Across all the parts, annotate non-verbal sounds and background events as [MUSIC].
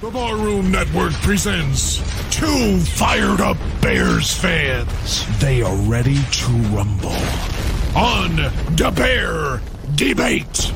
The Barroom Network presents two fired up Bears fans. They are ready to rumble on the Bear Debate.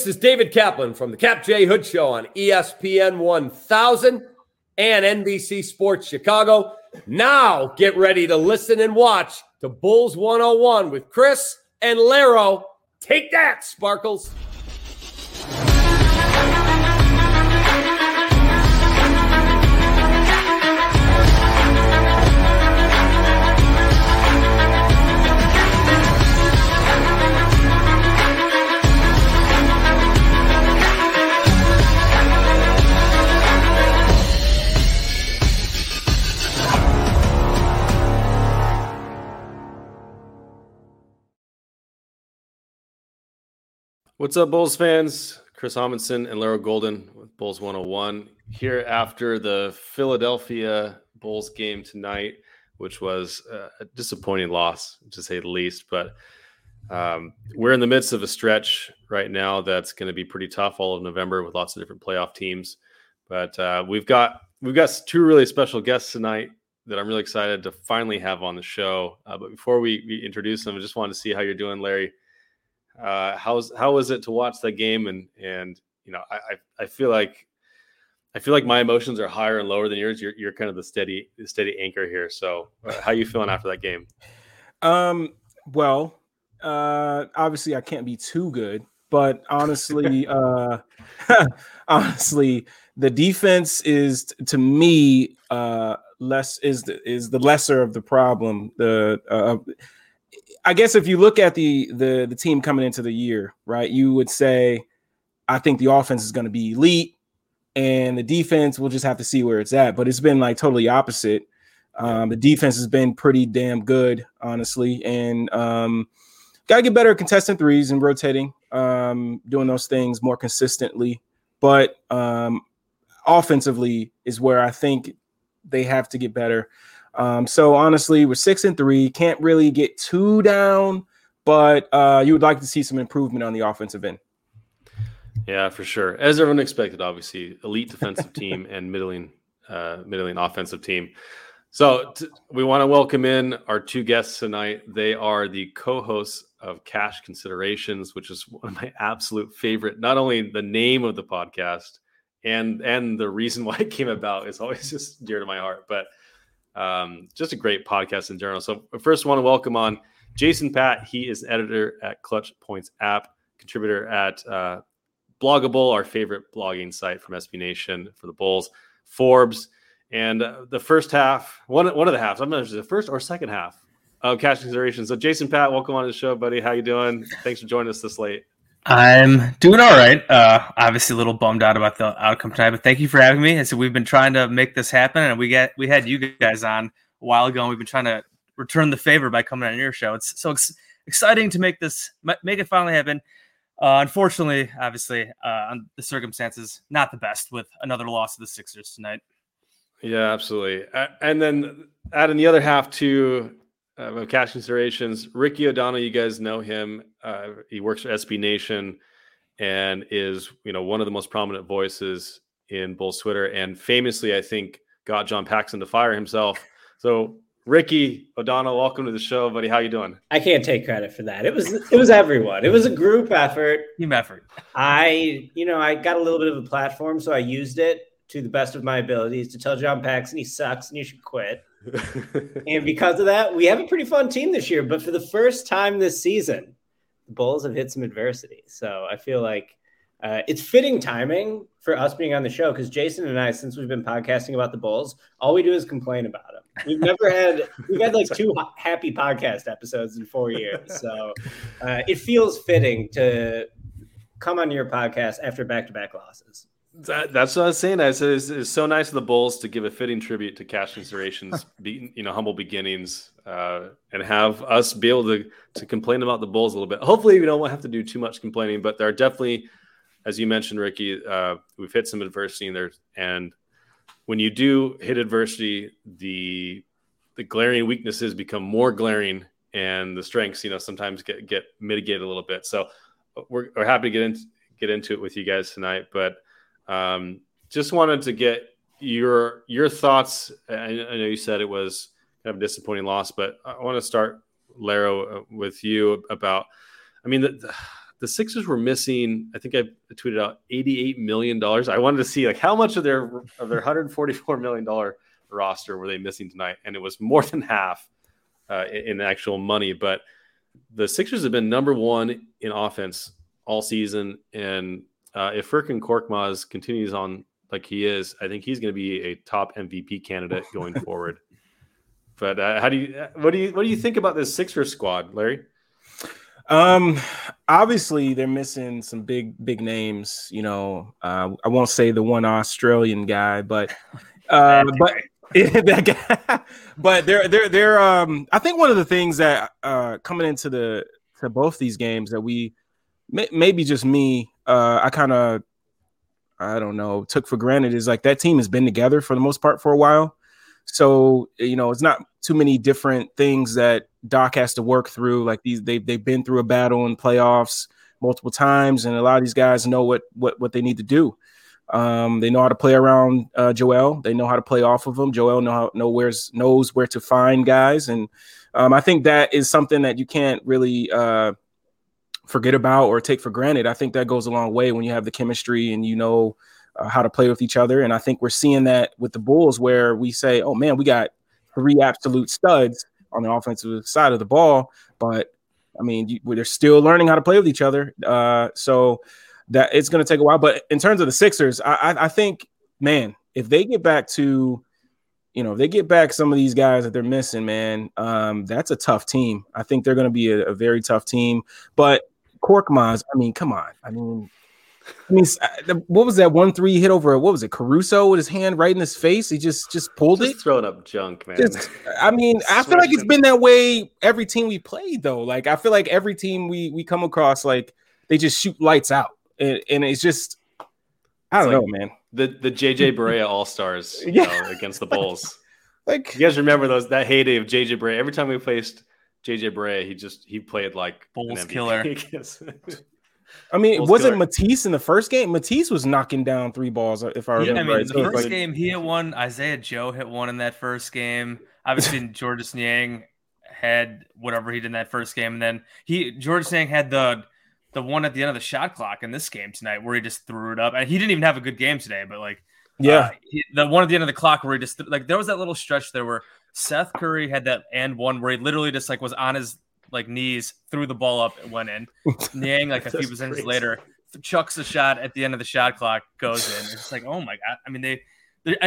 This is David Kaplan from the Kap J Hood Show on ESPN 1000 and NBC Sports Chicago. Now get ready to listen and watch to Bulls 101 with Chris and Laro. Take that, Sparkles. What's up, Bulls fans? Chris Amundsen and Lara Golden with Bulls 101 here after the Philadelphia Bulls game tonight, which was a disappointing loss to say the least. But um, we're in the midst of a stretch right now that's going to be pretty tough all of November with lots of different playoff teams. But uh, we've got we've got two really special guests tonight that I'm really excited to finally have on the show. Uh, but before we, we introduce them, I just wanted to see how you're doing, Larry uh, how's how was it to watch that game and and you know I, I I feel like I feel like my emotions are higher and lower than yours. You're you're kind of the steady steady anchor here. So uh, how you feeling after that game? Um. Well, uh, obviously I can't be too good, but honestly, uh, [LAUGHS] honestly, the defense is to me uh less is the is the lesser of the problem. The uh, I guess if you look at the the the team coming into the year, right, you would say, I think the offense is going to be elite, and the defense we'll just have to see where it's at. But it's been like totally opposite. Um, the defense has been pretty damn good, honestly, and um, got to get better at contesting threes and rotating, um, doing those things more consistently. But um, offensively is where I think they have to get better. Um, so honestly, we're six and three, can't really get too down, but uh, you would like to see some improvement on the offensive end. Yeah, for sure. As everyone expected, obviously, elite defensive team [LAUGHS] and middling, uh, middling offensive team. So t- we want to welcome in our two guests tonight. They are the co-hosts of Cash Considerations, which is one of my absolute favorite. Not only the name of the podcast and and the reason why it came about is always just dear to my heart, but um, just a great podcast in general. So first, want to welcome on Jason Patt. He is editor at Clutch Points app, contributor at uh, Blog a Bull, our favorite blogging site from SB Nation for the Bulls, Forbes, and uh, the first half, one one of the halves. I'm not sure the first or second half of cash consideration. So, Jason Patt, welcome on the show, buddy. How you doing? Thanks for joining us this late. I'm doing all right. Uh, obviously, a little bummed out about the outcome tonight, but thank you for having me. And so we've been trying to make this happen, and we get we had you guys on a while ago, and we've been trying to return the favor by coming on your show. It's so ex- exciting to make this make it finally happen. Uh, unfortunately, obviously, uh, the circumstances not the best with another loss to the Sixers tonight. Yeah, absolutely. And then adding the other half to uh, cash considerations, Ricky O'Donnell, you guys know him. Uh, he works for SB Nation and is you know one of the most prominent voices in Bulls Twitter, and famously, I think, got John Paxson to fire himself. So Ricky O'Donnell, welcome to the show, buddy. How you doing? I can't take credit for that. It was it was everyone. It was a group effort. Team effort. I, you know, I got a little bit of a platform, so I used it to the best of my abilities to tell John Paxson he sucks and you should quit. and because of that, we have a pretty fun team this year. But for the first time this season, the Bulls have hit some adversity. So I feel like uh, it's fitting timing for us being on the show because Jason and I, since we've been podcasting about the Bulls, all we do is complain about them. We've never had we've had like two happy podcast episodes in four years, so uh, it feels fitting to come on your podcast after back to back losses. That, that's what I was saying. I said it's, it's, so nice of the Bulls to give a fitting tribute to Cash Considerations, [LAUGHS] be, you know, humble beginnings, uh, and have us be able to to complain about the Bulls a little bit. Hopefully, we don't have to do too much complaining, but there are definitely, as you mentioned, Ricky, uh, we've hit some adversity in there, and when you do hit adversity, the the glaring weaknesses become more glaring, and the strengths, you know, sometimes get get mitigated a little bit. So we're, we're happy to get into get into it with you guys tonight, but um, just wanted to get your your thoughts. I, I, know you said it was kind of a disappointing loss, but I want to start, Laro, uh, with you about. I mean, the, the Sixers were missing. I think I tweeted out eighty-eight million dollars. I wanted to see like how much of their of their hundred forty-four million dollar roster were they missing tonight, and it was more than half uh, in, in actual money. But the Sixers have been number one in offense all season, and uh, if Furkan Korkmaz continues on like he is, I think he's going to be a top MVP candidate going [LAUGHS] forward. But uh, how do you what do you what do you think about this Sixers squad, Larry? Um, obviously they're missing some big big names. You know, uh, I won't say the one Australian guy, but [LAUGHS] uh, but [LAUGHS] that guy. but they're they're they're um. I think one of the things that uh coming into the to both these games that we may, maybe just me uh, I kind of, I don't know, took for granted is like that team has been together for the most part for a while. So you know, it's not too many different things that Doc has to work through. Like these, they they've been through a battle in playoffs multiple times, and a lot of these guys know what what what they need to do. Um, they know how to play around uh, Joel. They know how to play off of him. Joel know how, know where's knows where to find guys, and um, I think that is something that you can't really uh, forget about or take for granted. I think that goes a long way when you have the chemistry and you know uh, how to play with each other. And I think we're seeing that with the Bulls, where we say, "Oh man, we got three absolute studs on the offensive side of the ball," but I mean, you, they're still learning how to play with each other. Uh, so that it's going to take a while. But in terms of the Sixers, I, I, I think, man, if they get back to you know, if they get back some of these guys that they're missing, man, um, that's a tough team. I think they're going to be a, a, very tough team. But Korkmaz, I mean, come on. I mean, I mean, uh, what was that one three hit over? What was it? Caruso with his hand right in his face. He just just pulled just it. Throwing up junk, man. Just, I mean, I feel like it's been that way every team we played though. Like I feel like every team we we come across, like they just shoot lights out, and, and it's just I don't know, man. The the JJ Barea All Stars, [LAUGHS] yeah. Know, against the [LAUGHS] Bulls. like you guys remember those that heyday of JJ Barea? Every time we faced JJ Barea, he just he played like Bulls killer. [LAUGHS] I mean, Bulls wasn't killer. Matisse in the first game? Matisse was knocking down three balls, if I remember. Yeah, I mean, right. the first like, game he hit one. Isaiah Joe hit one in that first game. Obviously, [LAUGHS] Georges Niang had whatever he did in that first game, and then he Georges Niang had the the one at the end of the shot clock in this game tonight where he just threw it up, and he didn't even have a good game today, but like. Yeah, uh, he, the one at the end of the clock where he just like there was that little stretch there where Seth Curry had that and one where he literally just like was on his like knees, threw the ball up, and went in. Niang like a few seconds later chucks a shot at the end of the shot clock, goes in. It's like, oh my god! I mean, they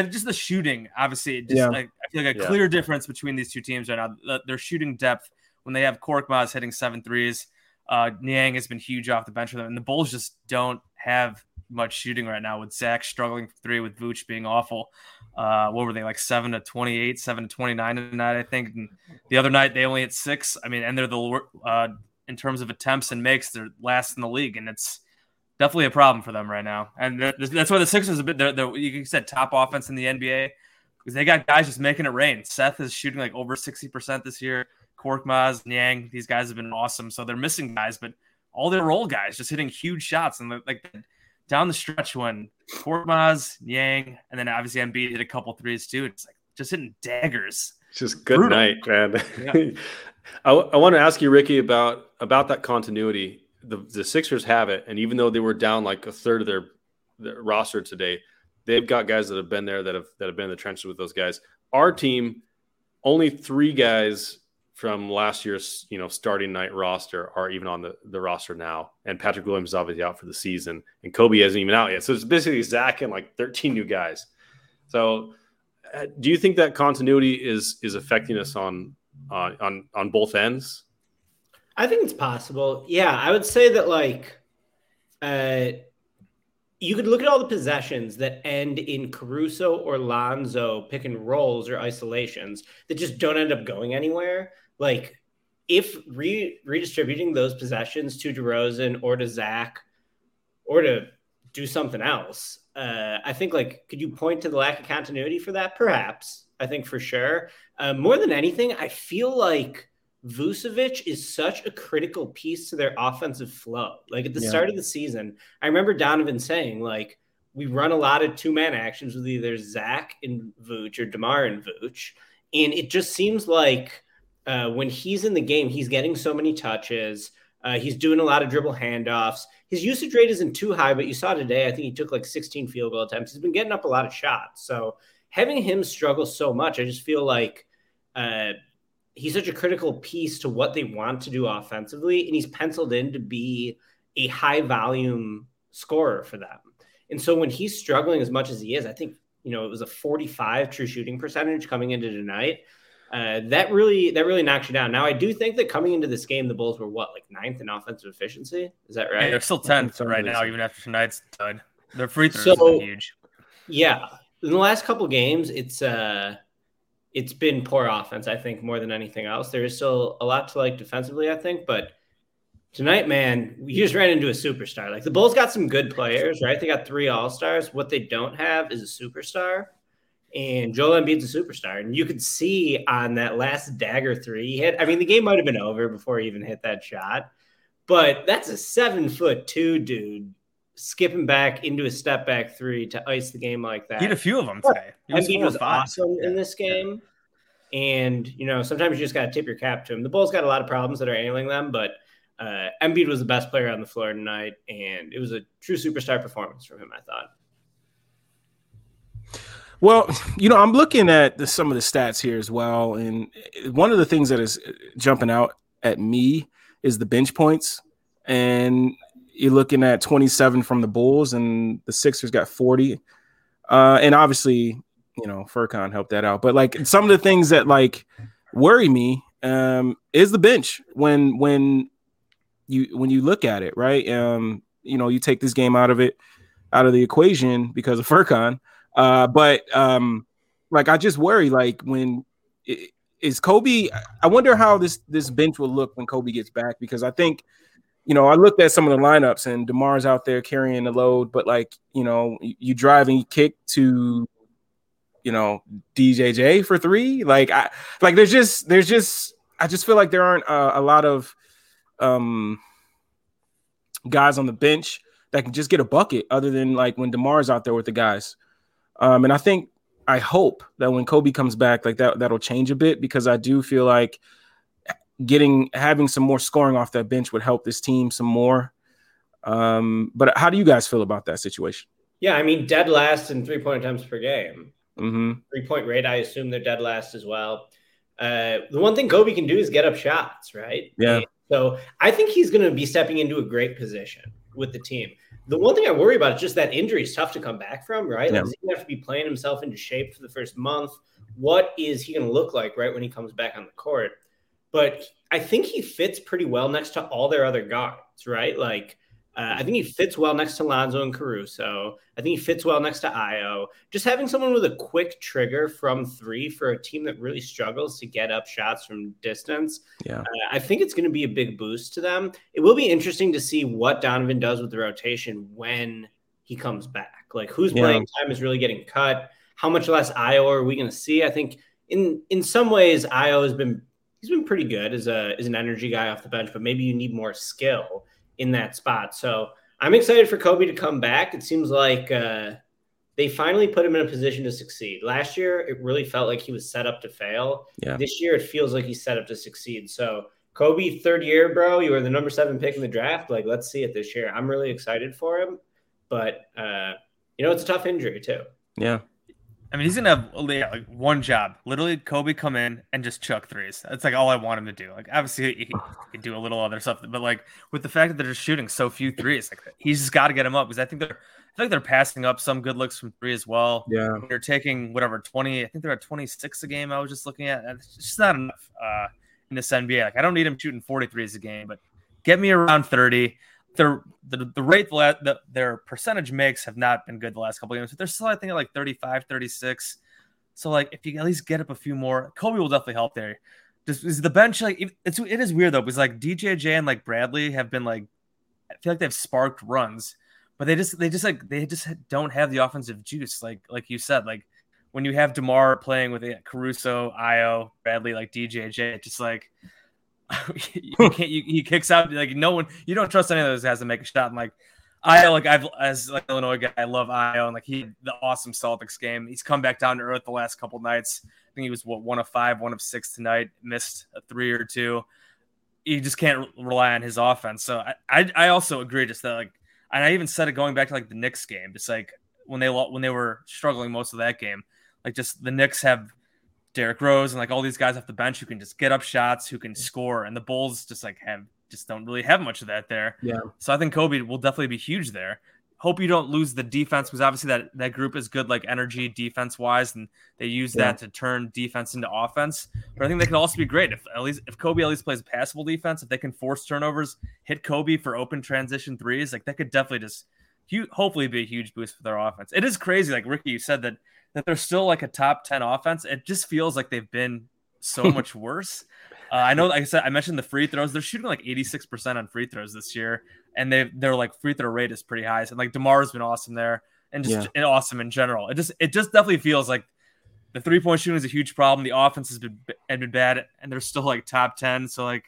just the shooting, obviously, just Yeah. like I feel like a Yeah. clear difference between these two teams right now. The- Their shooting depth when they have Korkmaz hitting seven threes, uh, Niang has been huge off the bench for them, and the Bulls just don't have much shooting right now. With Zach struggling for three, with Vooch being awful. Uh, what were they like seven to twenty eight, seven to twenty nine tonight? I think. And the other night they only hit six. I mean, and they're the uh, in terms of attempts and makes, they're last in the league, and it's definitely a problem for them right now. And that's why the Sixers a bit. They're, they're you said top offense in the NBA because they got guys just making it rain. Seth is shooting like over sixty percent this year. Korkmaz, Niang, these guys have been awesome. So they're missing guys, but all their role guys just hitting huge shots and like down the stretch when Korkmaz, Niang, and then obviously Embiid hit a couple threes too. It's like just hitting daggers. Just good Brutal. night, man. Yeah. [LAUGHS] I, I want to ask you, Ricky, about about that continuity. The the Sixers have it, and even though they were down like a third of their, their roster today, they've got guys that have been there that have that have been in the trenches with those guys. Our team, only three guys from last year's you know starting night roster are even on the, the roster now, and Patrick Williams is obviously out for the season, and Coby isn't even out yet. So it's basically Zach and like 13 new guys. So, uh, do you think that continuity is is affecting us on on on, on both ends? I think it's possible. Yeah, I would say that like uh you could look at all the possessions that end in Caruso or Lonzo pick and rolls or isolations that just don't end up going anywhere. Like if re- redistributing those possessions to DeRozan or to Zach or to do something else, uh, I think like could you point to the lack of continuity for that? Perhaps. I think for sure. Uh, more than anything, I feel like Vucevic is such a critical piece to their offensive flow. Like at the Yeah. start of the season, I remember Donovan saying, like, we run a lot of two man actions with either Zach and Vooch or DeMar and Vooch. And it just seems like uh, when he's in the game, he's getting so many touches. Uh, he's doing a lot of dribble handoffs. His usage rate isn't too high, but you saw today, I think he took like 16 field goal attempts. He's been getting up a lot of shots. So having him struggle so much, I just feel like uh, he's such a critical piece to what they want to do offensively, and he's penciled in to be a high volume scorer for them. And so when he's struggling as much as he is, I think you know it was a 45 true shooting percentage coming into tonight. Uh, that really that really knocks you down. Now I do think that coming into this game, the Bulls were what like ninth in offensive efficiency. Is that Yeah, right? they're still tenth Some right now, even after tonight's dud. Their free throws So- have been huge. Yeah, in the last couple games, it's uh, it's been poor offense. I think more than anything else. There is still a lot to like defensively. I think, but tonight, man, you just ran into a superstar. Like the Bulls got some good players, right? They got three All Stars. What they don't have is a superstar. And Joel Embiid's a superstar, and you could see on that last dagger three he hit. I mean, the game might have been over before he even hit that shot, but that's a seven foot two dude skipping back into a step back three to ice the game like that. He had a few of them today. He was Embiid was awesome in this game. And, you know, sometimes you just got to tip your cap to him. The Bulls got a lot of problems that are ailing them, but uh, Embiid was the best player on the floor tonight. And it was a true superstar performance from him, I thought. Well, you know, I'm looking at the, some of the stats here as well, and one of the things that is jumping out at me is the bench points, and you're looking at 27 from the Bulls, and the Sixers got 40, uh, and obviously, you know, Furkan helped that out, but like some of the things that like worry me um, is the bench when when you when you look at it, right? Um, you know, you take this game out of it out of the equation because of Furkan. Uh, but um, like I just worry, like when i- Coby? I wonder how this this bench will look when Coby gets back because I think, you know, I looked at some of the lineups and Demar's out there carrying the load, but like you know, you, drive and you kick to, you know, DJJ for three. Like I like there's just there's just I just feel like there aren't a lot of um guys on the bench that can just get a bucket other than like when DeMar's out there with the guys. Um, and I think I hope that when Coby comes back, like that that'll change a bit because I do feel like getting having some more scoring off that bench would help this team some more. Um, but how do you guys feel about that situation? Yeah, I mean, dead last in three point attempts per game. Mm-hmm. Three point rate, I assume they're dead last as well. Uh, the one thing Coby can do is get up shots, right? Yeah. And so I think he's going to be stepping into a great position with the team. The one thing I worry about is just that injury is tough to come back from, right? Yeah. Like, he's gonna have to be playing himself into shape for the first month. What is he gonna look like right when he comes back on the court? But I think he fits pretty well next to all their other guards, right? Like uh, I think he fits well next to Lonzo and Caruso. I think he fits well next to Ayo. Just having someone with a quick trigger from three for a team that really struggles to get up shots from distance. Yeah. Uh, I think it's going to be a big boost to them. It will be interesting to see what Donovan does with the rotation when he comes back. Like whose Yeah. playing time is really getting cut. How much less Ayo are we going to see? I think in in some ways Ayo has been he's been pretty good as a as an energy guy off the bench, but maybe you need more skill in that spot. So I'm excited for Coby to come back. It seems like uh, they finally put him in a position to succeed. Last year, it really felt like he was set up to fail. Yeah. This year, it feels like he's set up to succeed. So Coby, third year, bro, you were the number seven pick in the draft. Like, let's see it this year. I'm really excited for him, but uh, you know, it's a tough injury too. Yeah. I mean, he's gonna have like one job. Literally, Coby come in and just chuck threes. That's like all I want him to do. Like, obviously, he, he can do a little other stuff, but like with the fact that they're just shooting so few threes, like he's just got to get him up because I think they're, I think they're passing up some good looks from three as well. Yeah. They're taking whatever twenty. I think they're at twenty six a game. I was just looking at. It's just not enough uh, in this NBA. Like, I don't need him shooting forty threes a game, but get me around thirty their the, the rate the, the, their percentage makes have not been good the last couple games, but they're still I think at like 35, 36. So like if you at least get up a few more, Coby will definitely help there. Just is the bench like it's it is weird though because like DJJ and like Bradley have been like I feel like they've sparked runs, but they just they just like they just don't have the offensive juice like like you said like when you have Demar playing with uh, Caruso, Ayo, Bradley, like DJJ, just like [LAUGHS] you can't you, he kicks out like no one you don't trust any of those guys to make a shot and like I like I've as like Illinois guy I love Ayo and like he the awesome Celtics game. He's come back down to earth the last couple nights. I think he was what one of five one of six tonight missed a three or two. You just can't rely on his offense. So I I, I also agree just that like and I even said it going back to like the Knicks game just like when they when they were struggling most of that game like just the Knicks have Derrick Rose and like all these guys off the bench who can just get up shots, who can score, and the Bulls just like have just don't really have much of that there. Yeah. So I think Coby will definitely be huge there. Hope you don't lose the defense because obviously that that group is good like energy defense wise, and they use Yeah. that to turn defense into offense. But I think they could also be great if at least if Coby at least plays passable defense, if they can force turnovers, hit Coby for open transition threes, like that could definitely just hopefully be a huge boost for their offense. It is crazy, like Ricky, you said that that they're still like a top 10 offense. It just feels like they've been so [LAUGHS] much worse. Uh, I know, like I said, I mentioned the free throws. They're shooting like 86% on free throws this year, and they their like free throw rate is pretty high. And like Demar's been awesome there, and just Yeah. and awesome in general. It just it just definitely feels like the three point shooting is a huge problem. The offense has been had been bad, and they're still like top 10. So like,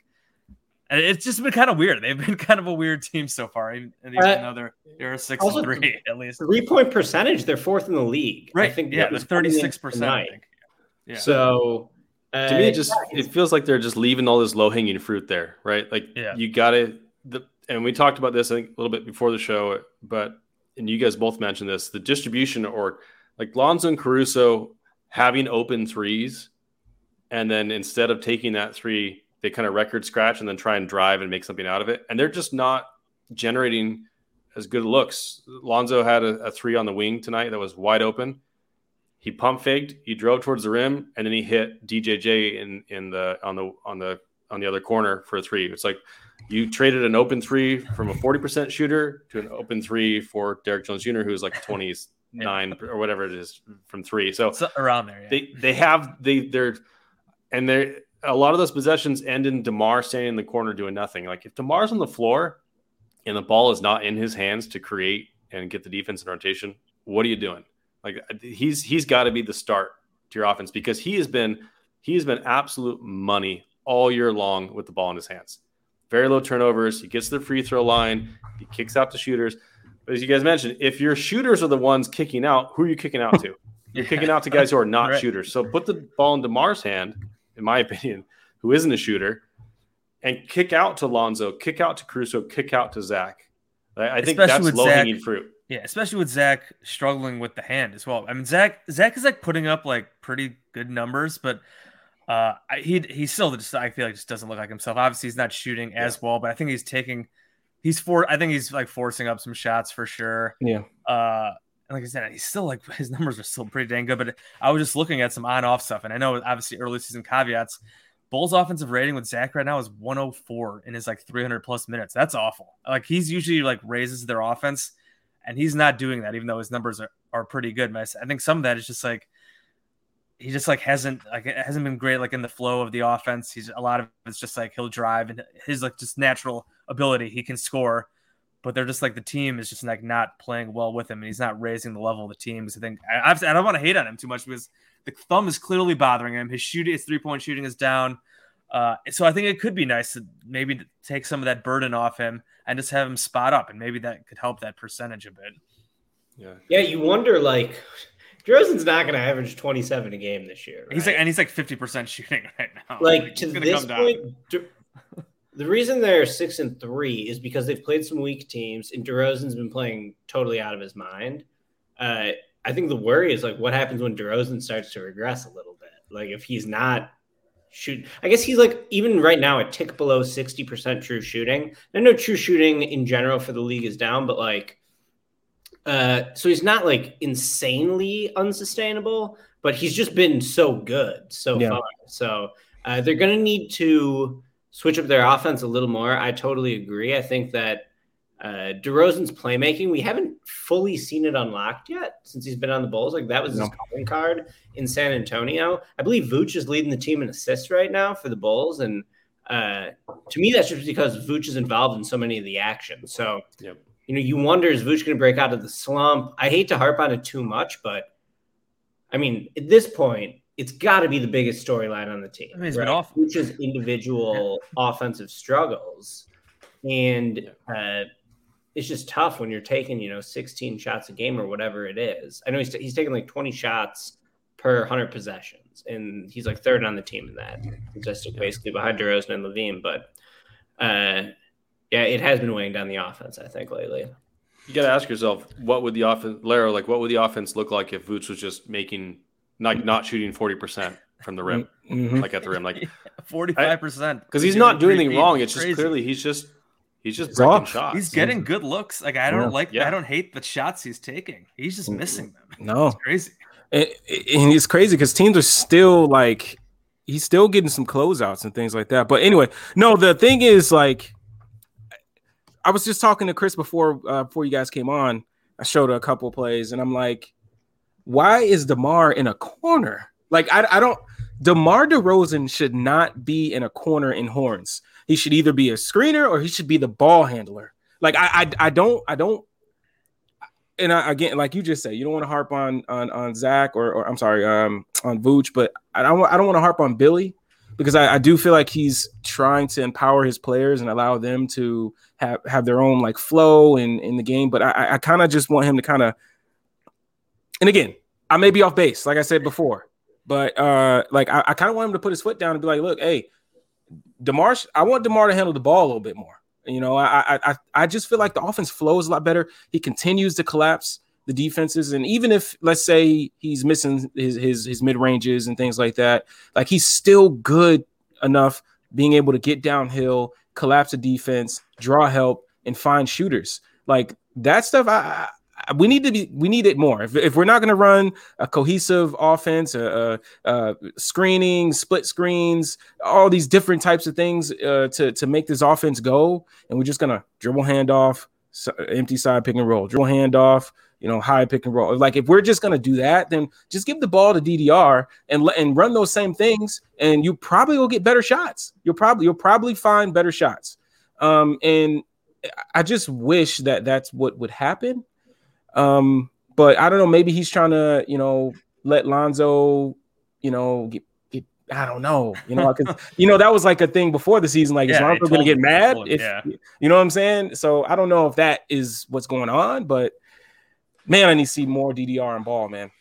it's just been kind of weird. They've been [LAUGHS] kind of a weird team so far, even, even Uh, though they're they're six also- and three [LAUGHS] at least. Three point percentage, they're fourth in the league. I Right? think yeah, that they're was coming in 36 percent. I tonight. think. Yeah. So uh, to me, it just yeah, it feels like they're just leaving all this low hanging fruit there, right? Like Yeah. you got to the and we talked about this I think a little bit before the show, but and you guys both mentioned this the distribution or like Lonzo and Caruso having open threes, and then instead of taking that three, they kind of record scratch and then try and drive and make something out of it, and they're just not generating as good looks. Lonzo had a, a three on the wing tonight that was wide open. He pump faked, he drove towards the rim, and then he hit DJJ in in the on the on the on the other corner for a three. It's like you traded an open three from a forty percent shooter to an open three for Derrick Jones Jr., who's like twenty nine or whatever it is from three. So So around there. Yeah. they they have they they're and they're a lot of those possessions end in Demar standing in the corner doing nothing. Like if Demar's on the floor and the ball is not in his hands to create and get the defense in rotation, what are you doing? Like he's he's got to be the start to your offense because he has been he has been absolute money all year long with the ball in his hands. Very low turnovers. He gets to the free throw line. He kicks out to shooters. But as you guys mentioned, if your shooters are the ones kicking out, who are you kicking out to? [LAUGHS] You're kicking out to guys who are not Right. shooters. So put the ball in Demar's hand, in my [LAUGHS] opinion, who isn't a shooter, and kick out to Lonzo, kick out to Caruso, kick out to Zach. I, I think Especially that's low hanging fruit. Yeah, especially with Zach struggling with the hand as well. I mean, Zach Zach is like putting up like pretty good numbers, but uh, he he still just I feel like just doesn't look like himself. Obviously, he's not shooting as well, but I think he's taking he's for. I think he's like forcing up some shots for sure. Yeah. Uh, like I said, he's still like [LAUGHS] his numbers are still pretty dang good. But I was just looking at some on-off stuff, and I know obviously early season caveats. Bulls offensive rating with Zach right now is 104 in his like 300 plus minutes. That's awful. Like he's usually like raises their offense, and he's not doing that, even though his numbers are, are pretty good. I think some of that is just like he just like hasn't like it hasn't been great like in the flow of the offense. He's a lot of it's just like he'll drive and his like just natural ability he can score, but they're just like the team is just like not playing well with him and he's not raising the level of the team. Because I think I, I've, I don't want to hate on him too much because the thumb is clearly bothering him. His shooting, his three point shooting is down. Uh, so I think it could be nice to maybe take some of that burden off him and just have him spot up, and maybe that could help that percentage a bit. Yeah, yeah. You wonder like DeRozan's not going to average 27 a game this year. Right? He's like, and he's like 50% shooting [LAUGHS] right now. Like, like to this point, De- the reason they're six and three is because they've played some weak teams, and DeRozan's been playing totally out of his mind. Uh, I think the worry is like what happens when DeRozan starts to regress a little bit. Like if he's not shoot, I guess he's like even right now a tick below 60% true shooting. I know true shooting in general for the league is down, but like uh, so he's not like insanely unsustainable, but he's just been so good so yeah. far. So uh, they're going to need to switch up their offense a little more. I totally agree. I think that uh, DeRozan's playmaking, we haven't fully seen it unlocked yet since he's been on the Bulls. Like that was no. his calling card in San Antonio. I believe Vooch is leading the team in assists right now for the Bulls, and uh, to me, that's just because Vooch is involved in so many of the action. So yep you know, you wonder is Vooch going to break out of the slump? I hate to harp on it too much, but I mean, at this point, it's got to be the biggest storyline on the team. I mean, right? awful. Vooch's individual yeah. offensive struggles, and uh, it's just tough when you're taking you know 16 shots a game or whatever it is. I know he's he's taking like 20 shots per 100 possessions, and he's like third on the team in that statistic, basically behind DeRozan and LaVine, but. Uh, yeah, it has been weighing down the offense. I think lately. You got to ask yourself, what would the offense, Laro, like, what would the offense look like if Vooch was just making, like, not shooting forty percent from the rim, mm-hmm. like at the rim, like [LAUGHS] forty five percent, because he's not doing anything wrong. It's just clearly he's just he's just breaking shots. He's getting good looks. Like I don't yeah. like, yeah. I don't hate the shots he's taking. He's just missing them. No, it's crazy. And, and it's crazy because teams are still like, he's still getting some closeouts and things like that. But anyway, no, the thing is like I was just talking to Chris before uh, before you guys came on. I showed a couple plays, and I'm like, why is Demar in a corner? Like, I, I don't. Demar Derozan should not be in a corner in horns. He should either be a screener or he should be the ball handler. Like, I, I, I don't, I don't. And I, again, like you just said, you don't want to harp on on on Zach or, or I'm sorry, um, on Vooch, but I don't, I don't want to harp on Billy because I, I, do feel like he's trying to empower his players and allow them to have, have their own like flow in, in the game. But I, I kind of just want him to kind of, and again, I may be off base, like I said before, but uh, like I, I kind of want him to put his foot down and be like, look, hey, Demar, I want Demar to handle the ball a little bit more. You know, I I I just feel like the offense flows a lot better. He continues to collapse the defenses. And even if let's say he's missing his his, his mid ranges and things like that, like he's still good enough being able to get downhill, collapse a defense, draw help, and find shooters. Like that stuff, I, I we need to be we need it more. If, if we're not going to run a cohesive offense, uh, uh, screening, split screens, all these different types of things uh, to to make this offense go, and we're just gonna dribble handoff, empty side pick and roll, dribble handoff, you know, high pick and roll. Like if we're just gonna do that, then just give the ball to DDR and let and run those same things, and you probably will get better shots. You'll probably you'll probably find better shots. Um, and I just wish that that's what would happen. Um, but I don't know. Maybe he's trying to, you know, let Lonzo, you know, get, get I don't know, you know, because [LAUGHS] you know that was like a thing before the season. Like, yeah, is Lonzo going to get mad? If yeah. you know what I'm saying? So I don't know if that is what's going on, but man, I need to see more DDR and ball, man.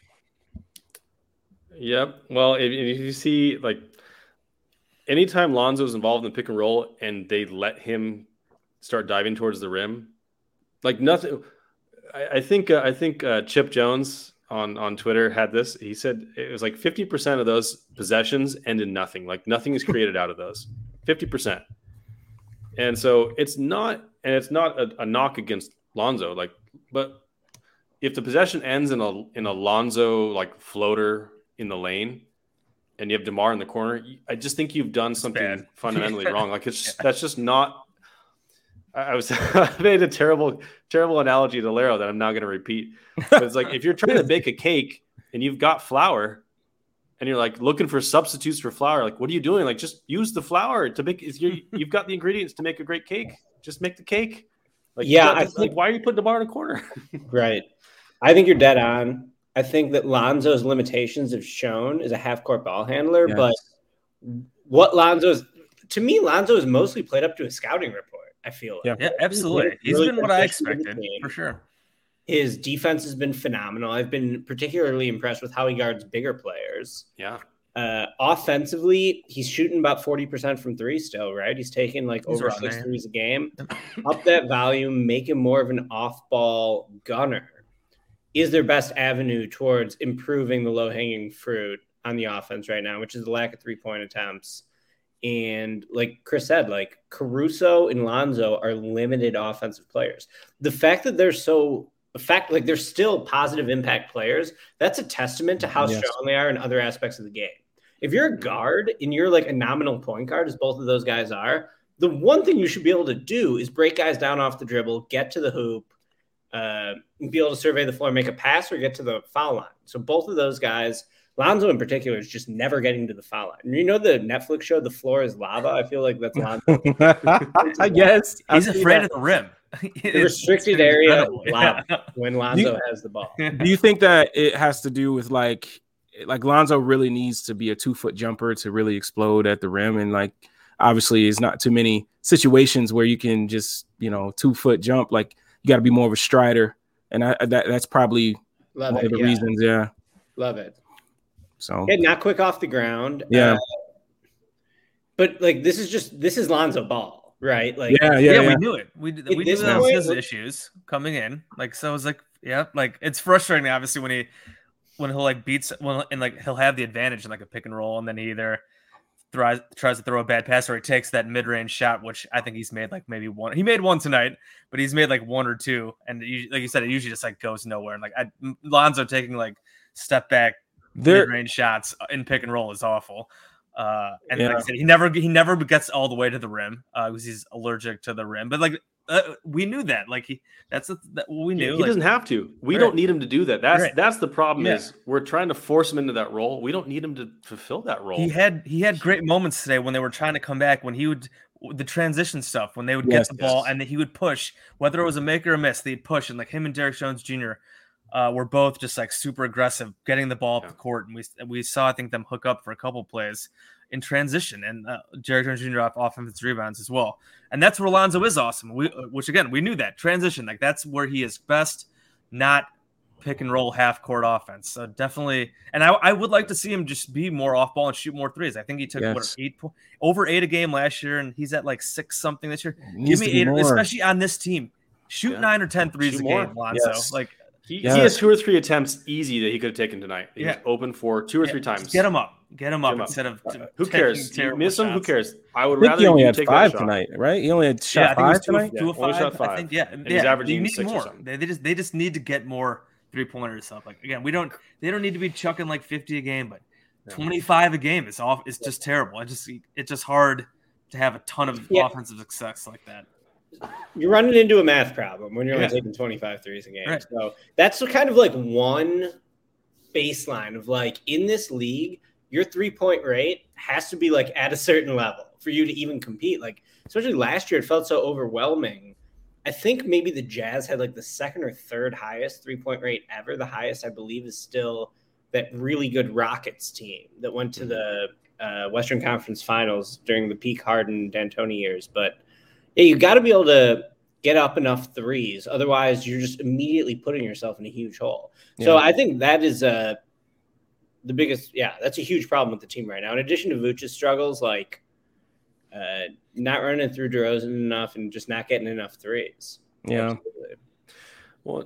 Yep. Well, if, if you see like anytime Lonzo's involved in the pick and roll and they let him start diving towards the rim, like nothing. I, I think uh, I think uh, Chip Jones on on Twitter had this. He said it was like fifty percent of those possessions end in nothing. Like nothing is created out of those. Fifty percent. And so it's not, and it's not a, a knock against Lonzo. Like, but if the possession ends in a in a Lonzo like floater in the lane, and you have Demar in the corner, I just think you've done something [LAUGHS] fundamentally wrong. Like it's just that's just not. I was [LAUGHS] I made a terrible terrible analogy to Laro that I'm not going to repeat. But it's like if you're trying to bake a cake and you've got flour, and you're like looking for substitutes for flour, like what are you doing? Like just use the flour to make. You've got the ingredients to make a great cake. Just make the cake. Like Yeah, I like, why are you putting the bar in a corner? [LAUGHS] Right. I think you're dead on. I think that Lonzo's limitations have shown as a half court ball handler, Yes. but what Lonzo's to me, Lonzo is mostly played up to a scouting report. I feel like. Yeah. Yeah, absolutely. He's Really been what I consistent with the expected for sure. His defense has been phenomenal. I've been particularly impressed with how he guards bigger players. yeah, Uh, offensively, he's shooting about 40% from three still, right? He's taking like He's over around six there. threes a game. Up that volume, make him more of an off ball gunner is their best avenue towards improving the low hanging fruit on the offense right now, which is the lack of three point attempts. And like Chris said, like Caruso and Lonzo are limited offensive players. The fact that they're so the fact like they're still positive impact players, that's a testament to how Yes. strong they are in other aspects of the game. If you're a guard and you're like a nominal point guard, as both of those guys are, the one thing you should be able to do is break guys down off the dribble, get to the hoop, uh, be able to survey the floor, make a pass, or get to the foul line. So both of those guys, Lonzo in particular, is just never getting to the foul line. You know the Netflix show, "The Floor Is Lava." I feel like that's Lonzo. [LAUGHS] I guess [LAUGHS] He's afraid of the rim. [LAUGHS] The restricted area incredible. is when Lonzo has the ball. Do you think that it has to do with like like Lonzo really needs to be a two foot jumper to really explode at the rim and like obviously it's not too many situations where you can just you know two foot jump like you got to be more of a strider and I that that's probably Love one it. of the Yeah, reasons yeah love it. So Yeah, not quick off the ground. Yeah. Uh, but like this is just this is Lonzo Ball, right? Like yeah Yeah, yeah, we knew it. We we At knew this that was his issues coming in. Like so, it was like yeah, like it's frustrating obviously when he when he'll like beats when and like he'll have the advantage in like a pick and roll, and then he either tries tries to throw a bad pass or he takes that mid range shot, which I think he's made like maybe one. He made one tonight, but he's made like one or two, and it, like you said, it usually just like goes nowhere. And like I, Lonzo taking like step back there mid range shots in pick and roll is awful. Uh, and like I said, he never he never gets all the way to the rim uh, because he's allergic to the rim. But like uh, we knew that, like he that's the, that we he knew. like, doesn't have to. We Right. don't need him to do that. That's Right. that's the problem. Yeah. Is we're trying to force him into that role. We don't need him to fulfill that role. he had he had great moments today when they were trying to come back when he would the transition stuff when they would Yes, get the ball yes. and he would push whether it was a make or a miss they'd push and like him and Derrick Jones Jr. Uh, were both just like super aggressive getting the ball up Yeah. the court and we we saw I think them hook up for a couple plays in transition and uh, Derrick Jones Jr. off offensive rebounds as well and that's where Lonzo is awesome we uh, which again we knew that transition like that's where he is best not pick and roll half court offense. So definitely, and I, I would like to see him just be more off ball and shoot more threes. I think he took what eight po- over eight a game last year, and he's at like six something this year. Give me eight, more. especially on this team. Shoot Yeah. nine or ten threes Shoot a more. game, Lonzo. Yes. Like He, Yeah. he has two or three attempts easy that he could have taken tonight. He Yeah. was open for two or yeah, three just times. Get him up. Get him up him up. instead of uh, Who cares? You terrible miss him. Who cares? I would I think rather he only had five tonight right he only had shot Yeah, I think five two, tonight two Yeah, of only five. shot I think yeah, And yeah. he's averaging they need six or more. something. They, they just they just need to get more three pointers stuff. Like again, we don't they don't need to be chucking like fifty a game, but twenty five a game is off. It's just terrible. I just it's just hard to have a ton of Yeah. offensive success like that. You're running into a math problem when you're only Yeah. taking 25 threes a game. Right. So that's kind of like one baseline of like in this league, your three point rate has to be like at a certain level for you to even compete. Like, especially last year, it felt so overwhelming. I think maybe the Jazz had like the second or third highest three point rate ever. The highest, I believe, is still that really good Rockets team that went to the uh, Western Conference Finals during the peak Harden D'Antoni years. But yeah, you got to be able to get up enough threes. Otherwise, you're just immediately putting yourself in a huge hole. So I think that is uh, the biggest. Yeah, that's a huge problem with the team right now. In addition to Vooch's struggles, like uh, not running through DeRozan enough and just not getting enough threes. yeah Absolutely. Well,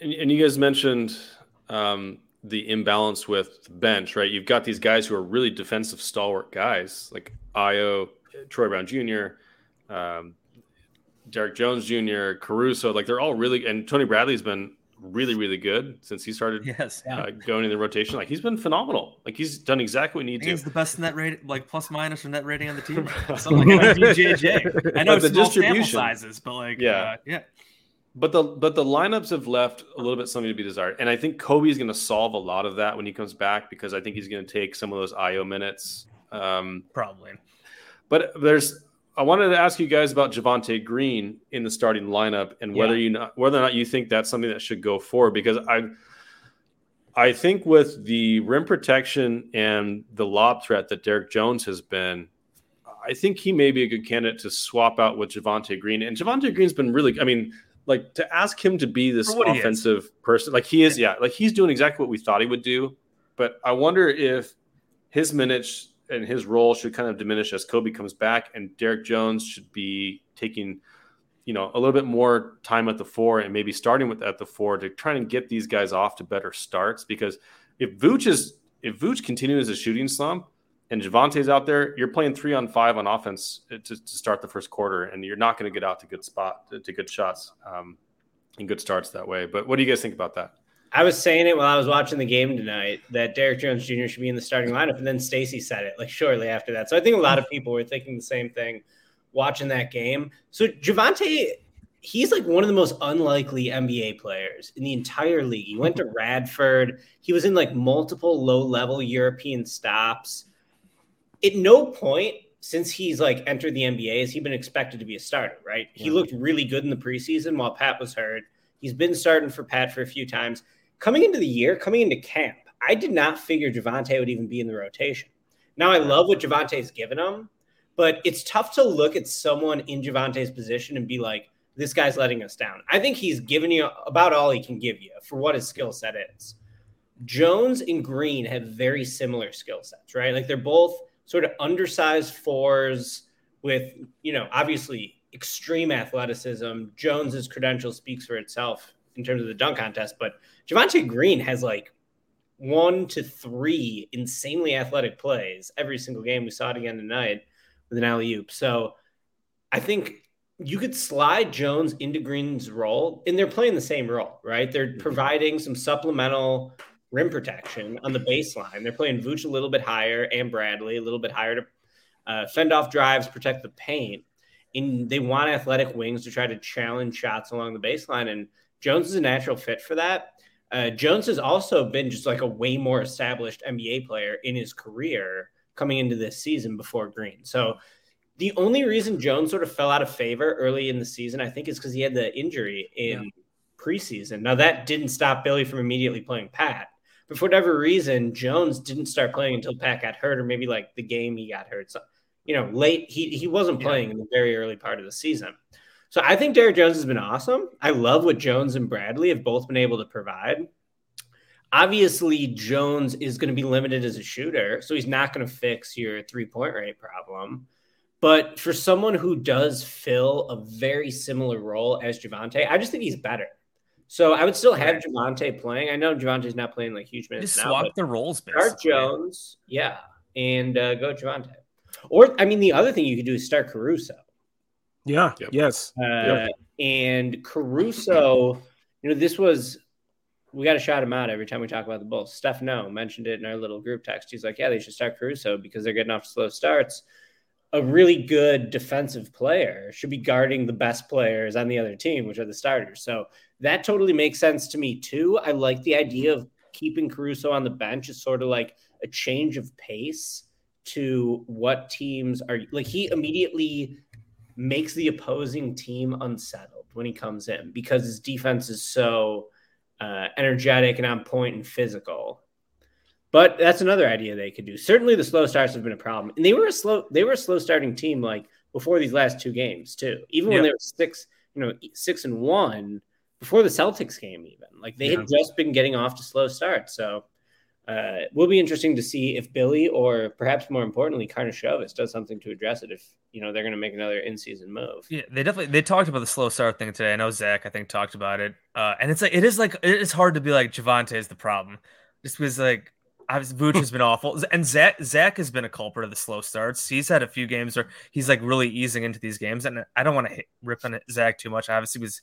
and, and you guys mentioned um, the imbalance with the bench, right? You've got these guys who are really defensive stalwart guys like Ayo, Troy Brown Jr., um, Derrick Jones Jr., Caruso, like they're all really, and Tony Bradley's been really, really good since he started Yes. uh, going in the rotation. Like he's been phenomenal. Like he's done exactly what he needs. to. He's the best net rate, like plus minus or net rating on the team. [LAUGHS] Something like DJJ. [LAUGHS] I know But the small sample distribution- sizes, but like, Yeah. uh, yeah. But the but the lineups have left a little bit something to be desired, and I think Coby is going to solve a lot of that when he comes back because I think he's going to take some of those Ayo minutes. Um, Probably. but there's I wanted to ask you guys about Javonte Green in the starting lineup and whether you not, whether or not you think that's something that should go forward because I I think with the rim protection and the lob threat that Derrick Jones has been, I think he may be a good candidate to swap out with Javonte Green. And Javonte Green's been really, I mean, like to ask him to be this For what he is. offensive person, like he is, yeah, like he's doing exactly what we thought he would do. But I wonder if his minutes and his role should kind of diminish as Coby comes back, and Derrick Jones should be taking, you know, a little bit more time at the four and maybe starting with at the four to try and get these guys off to better starts. Because if Vooch is if Vooch continues a shooting slump and Javonte's out there, you're playing three on five on offense to, to start the first quarter, and you're not going to get out to good spot to good shots um, and good starts that way. But what do you guys think about that? I was saying it while I was watching the game tonight that Derrick Jones Jr. should be in the starting lineup, and then Stacy said it like shortly after that. So I think a lot of people were thinking the same thing watching that game. So Javonte, he's like one of the most unlikely NBA players in the entire league. He went to Radford. He was in like multiple low-level European stops. At no point since he's like entered the NBA has he been expected to be a starter, right? He looked really good in the preseason while Pat was hurt. He's been starting for Pat for a few times. Coming into the year, coming into camp, I did not figure Javonte would even be in the rotation. Now I love what Javonte's given him, but it's tough to look at someone in Javonte's position and be like, this guy's letting us down. I think he's given you about all he can give you for what his skill set is. Jones and Green have very similar skill sets, right? Like they're both sort of undersized fours with, you know, obviously extreme athleticism. Jones's credential speaks for itself in terms of the dunk contest, but Javonte Green has like one to three insanely athletic plays every single game. We saw it again tonight with an alley oop. So I think you could slide Jones into Green's role, and they're playing the same role, right? They're providing some supplemental rim protection on the baseline. They're playing Vooch a little bit higher and Bradley a little bit higher to uh, fend off drives, protect the paint. And they want athletic wings to try to challenge shots along the baseline. And Jones is a natural fit for that. Uh, Jones has also been just like a way more established NBA player in his career coming into this season before Green. So the only reason Jones sort of fell out of favor early in the season, I think, is because he had the injury in preseason. Now that didn't stop Billy from immediately playing Pat. But for whatever reason, Jones didn't start playing until Pat got hurt, or maybe like the game he got hurt. So, you know, late he he wasn't playing in the very early part of the season. So I think Derrick Jones has been awesome. I love what Jones and Bradley have both been able to provide. Obviously, Jones is going to be limited as a shooter, so he's not going to fix your three point rate problem. But for someone who does fill a very similar role as Javonte, I just think he's better. So I would still have Javonte playing. I know Javonte's not playing like huge minutes Just now, swap the roles, start. Jones, yeah, and uh, go Javonte. Or I mean, the other thing you could do is start Caruso. Yeah. Yep. Yes. Uh, Yep. And Caruso, you know, this was we got to shout him out every time we talk about the Bulls. Stefano mentioned it in our little group text. He's like, yeah, they should start Caruso because they're getting off slow starts. A really good defensive player should be guarding the best players on the other team, which are the starters. So that totally makes sense to me too. I like the idea of keeping Caruso on the bench is sort of like a change of pace to what teams are like. He immediately makes the opposing team unsettled when he comes in because his defense is so uh, energetic and on point and physical. But that's another idea they could do. Certainly, the slow starts have been a problem, and they were a slow they were a slow starting team like before these last two games too. Even when they were six, you know, six and one before the Celtics game, even like they had just been getting off to slow starts. So uh, it will be interesting to see if Billy or perhaps more importantly, Karnisovas does something to address it. If you know they're going to make another in-season move. Yeah, they definitely they talked about the slow start thing today. I know Zach, I think, talked about it. Uh, and it's like it is like it is hard to be like Javante is the problem, just because like Obviously, Vooch has been awful, and Zach Zach has been a culprit of the slow starts. He's had a few games where he's like really easing into these games, and I don't want to rip on Zach too much. Obviously, was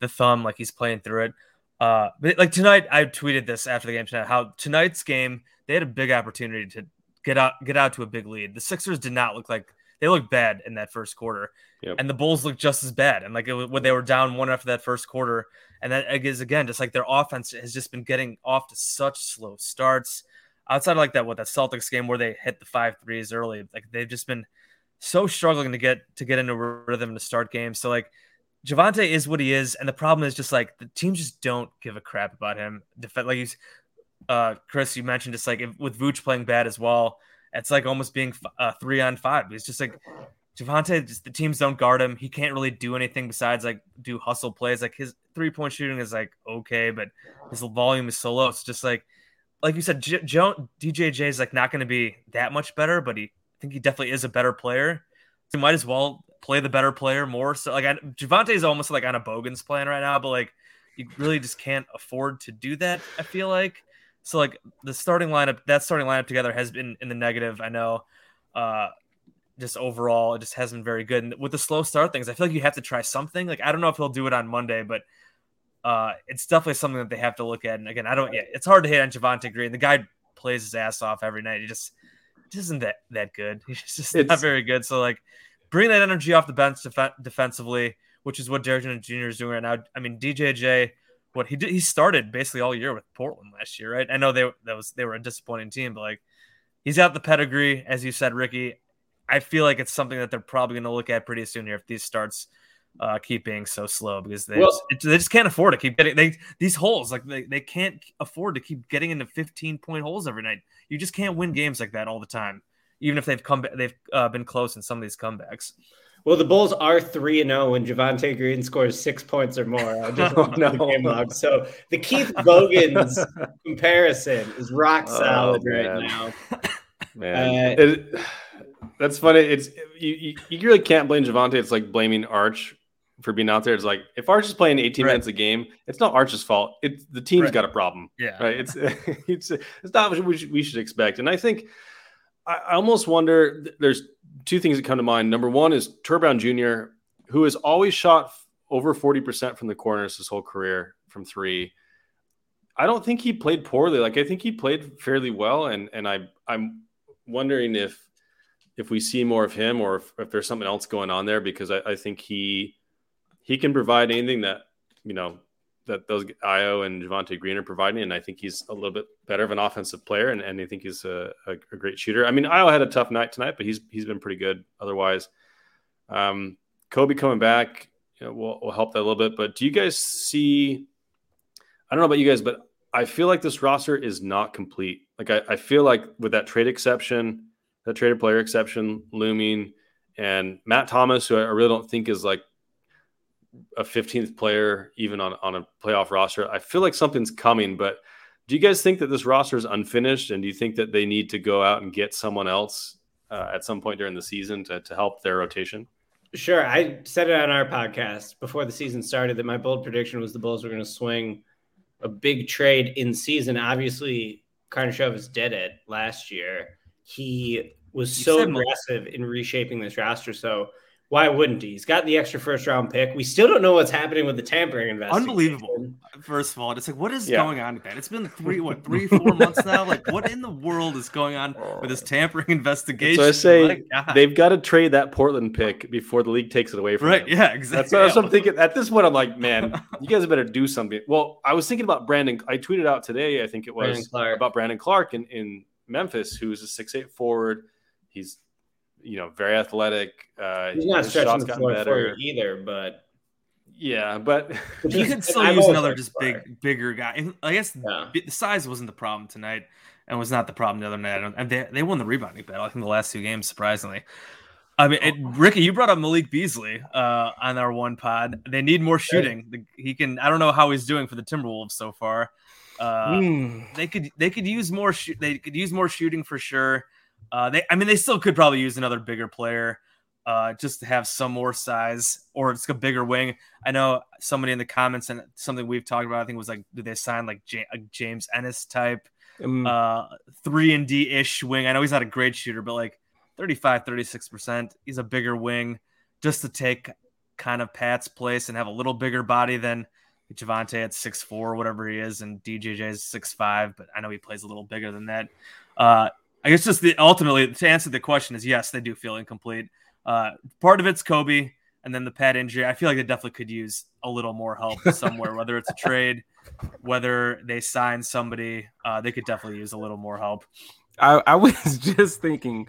the thumb like he's playing through it. Uh, but like tonight, I tweeted this after the game tonight. How tonight's game they had a big opportunity to get out get out to a big lead. The Sixers did not look like they looked bad in that first quarter, yep. and the Bulls looked just as bad. And like it, when they were down one after that first quarter, and that is again just like their offense has just been getting off to such slow starts. Outside of like that, what that Celtics game where they hit the five threes early, like they've just been so struggling to get to get into rhythm to start games. So like Javonte is what he is, and the problem is just like the teams just don't give a crap about him. Like he's uh, Chris, you mentioned just like if, with Vooch playing bad as well, it's like almost being uh, three on five. It's just like Javonte, just the teams don't guard him. He can't really do anything besides like do hustle plays. Like his three point shooting is like okay, but his volume is so low. It's just like, like you said, J- Joe, DJJ is like not going to be that much better, but he I think he definitely is a better player. So he might as well play the better player more. So like Javonte is almost like on a Bogans plan right now, but like you really just can't afford to do that. I feel like so like the starting lineup, that starting lineup together has been in the negative. I know. Uh, just overall, it just hasn't been very good. And with the slow start things, I feel like you have to try something. Like I don't know if he'll do it on Monday, but uh, it's definitely something that they have to look at. And again, I don't. Yeah, it's hard to hit on Javonte Green. The guy plays his ass off every night. He just, just isn't that that good. [LAUGHS] He's just it's, not very good. So like, bring that energy off the bench def- defensively, which is what Jones Jr. is doing right now. I mean, DJJ what he did he started basically all year with Portland last year, right? I know they that was they were a disappointing team, but like he's got the pedigree, as you said, Ricky. I feel like it's something that they're probably going to look at pretty soon here if these starts uh, keep being so slow because they well, just, they just can't afford to keep getting they these holes like they, they can't afford to keep getting into 15 point holes every night. You just can't win games like that all the time, even if they've come they've uh, been close in some of these comebacks. Well, the Bulls are three and zero oh when Javonte Green scores six points or more. I just [LAUGHS] oh, no. the game log. So the Keith Bogans [LAUGHS] comparison is rock oh, solid oh, right now. Man, uh, it, that's funny. It's you, you, you. really can't blame Javonte. It's like blaming Arch for being out there. It's like if Arch is playing 18 right. minutes a game, it's not Arch's fault. It's the team's right. got a problem. Yeah, right. It's [LAUGHS] it's it's not what we should, we should expect. And I think I, almost wonder. There's two things that come to mind. Number one is Troy Brown Jr., who has always shot over 40% from the corners his whole career from three. I don't think he played poorly. Like I think he played fairly well, and and I I'm wondering if if we see more of him or if, if there's something else going on there because I, I think he he can provide anything that you know that those Ayo and Javonte Green are providing, and I think he's a little bit better of an offensive player, and, and I think he's a, a, a great shooter. I mean, Ayo had a tough night tonight, but he's he's been pretty good otherwise. Um, Coby coming back you know, will, will help that a little bit. But do you guys see? I don't know about you guys, but I feel like this roster is not complete. Like I, I feel like with that trade exception, that traded player exception looming, and Matt Thomas, who I really don't think is like a 15th player even on, on a playoff roster. I feel like something's coming, but do you guys think that this roster is unfinished? And do you think that they need to go out and get someone else uh, at some point during the season to, to help their rotation? Sure. I said it on our podcast before the season started that my bold prediction was the Bulls were going to swing a big trade in season. Obviously, Karnisovas did it last year. He was you so aggressive in reshaping this roster. So why wouldn't he? He's got the extra first round pick. We still don't know what's happening with the tampering investigation. Unbelievable. First of all, it's like, what is yeah. going on with that? It's been three, what, three, four months now. Like, what in the world is going on with this tampering [LAUGHS] investigation? So I say they've got to trade that Portland pick before the league takes it away from right. Them. Yeah, exactly. That's what I'm thinking. At this point, I'm like, man, you guys better do something. Well, I was thinking about Brandon. I tweeted out today, I think it was Brandon about Brandon Clarke in, in Memphis, who's a six eight forward. He's you know, very athletic. Uh, He's not stretching the floor better. either, but yeah, but you [LAUGHS] could still use another just big, bigger guy. I guess yeah. the size wasn't the problem tonight, and was not the problem the other night. And they they won the rebounding battle. I think the last two games, surprisingly. I mean, it, Ricky, you brought up Malik Beasley uh, on our one pod. They need more shooting. The, he can. I don't know how he's doing for the Timberwolves so far. Uh, mm. They could they could use more. Sh- they could use more shooting for sure. Uh, they, I mean, they still could probably use another bigger player, uh, just to have some more size, or it's a bigger wing. I know somebody in the comments and something we've talked about. I think was like, do they sign like J- a James Ennis type? Mm, uh, three and D ish wing. I know he's not a great shooter, but like 35, 36%. He's a bigger wing just to take kind of Pat's place and have a little bigger body than Javonte at six four, whatever he is, and DJJ is six five, but I know he plays a little bigger than that. Uh, I guess just the ultimately to answer the question is yes, they do feel incomplete. Uh, part of it's Coby, and then the Pat injury. I feel like they definitely could use a little more help [LAUGHS] somewhere, whether it's a trade, whether they sign somebody. Uh, they could definitely use a little more help. I, I was [LAUGHS] just thinking.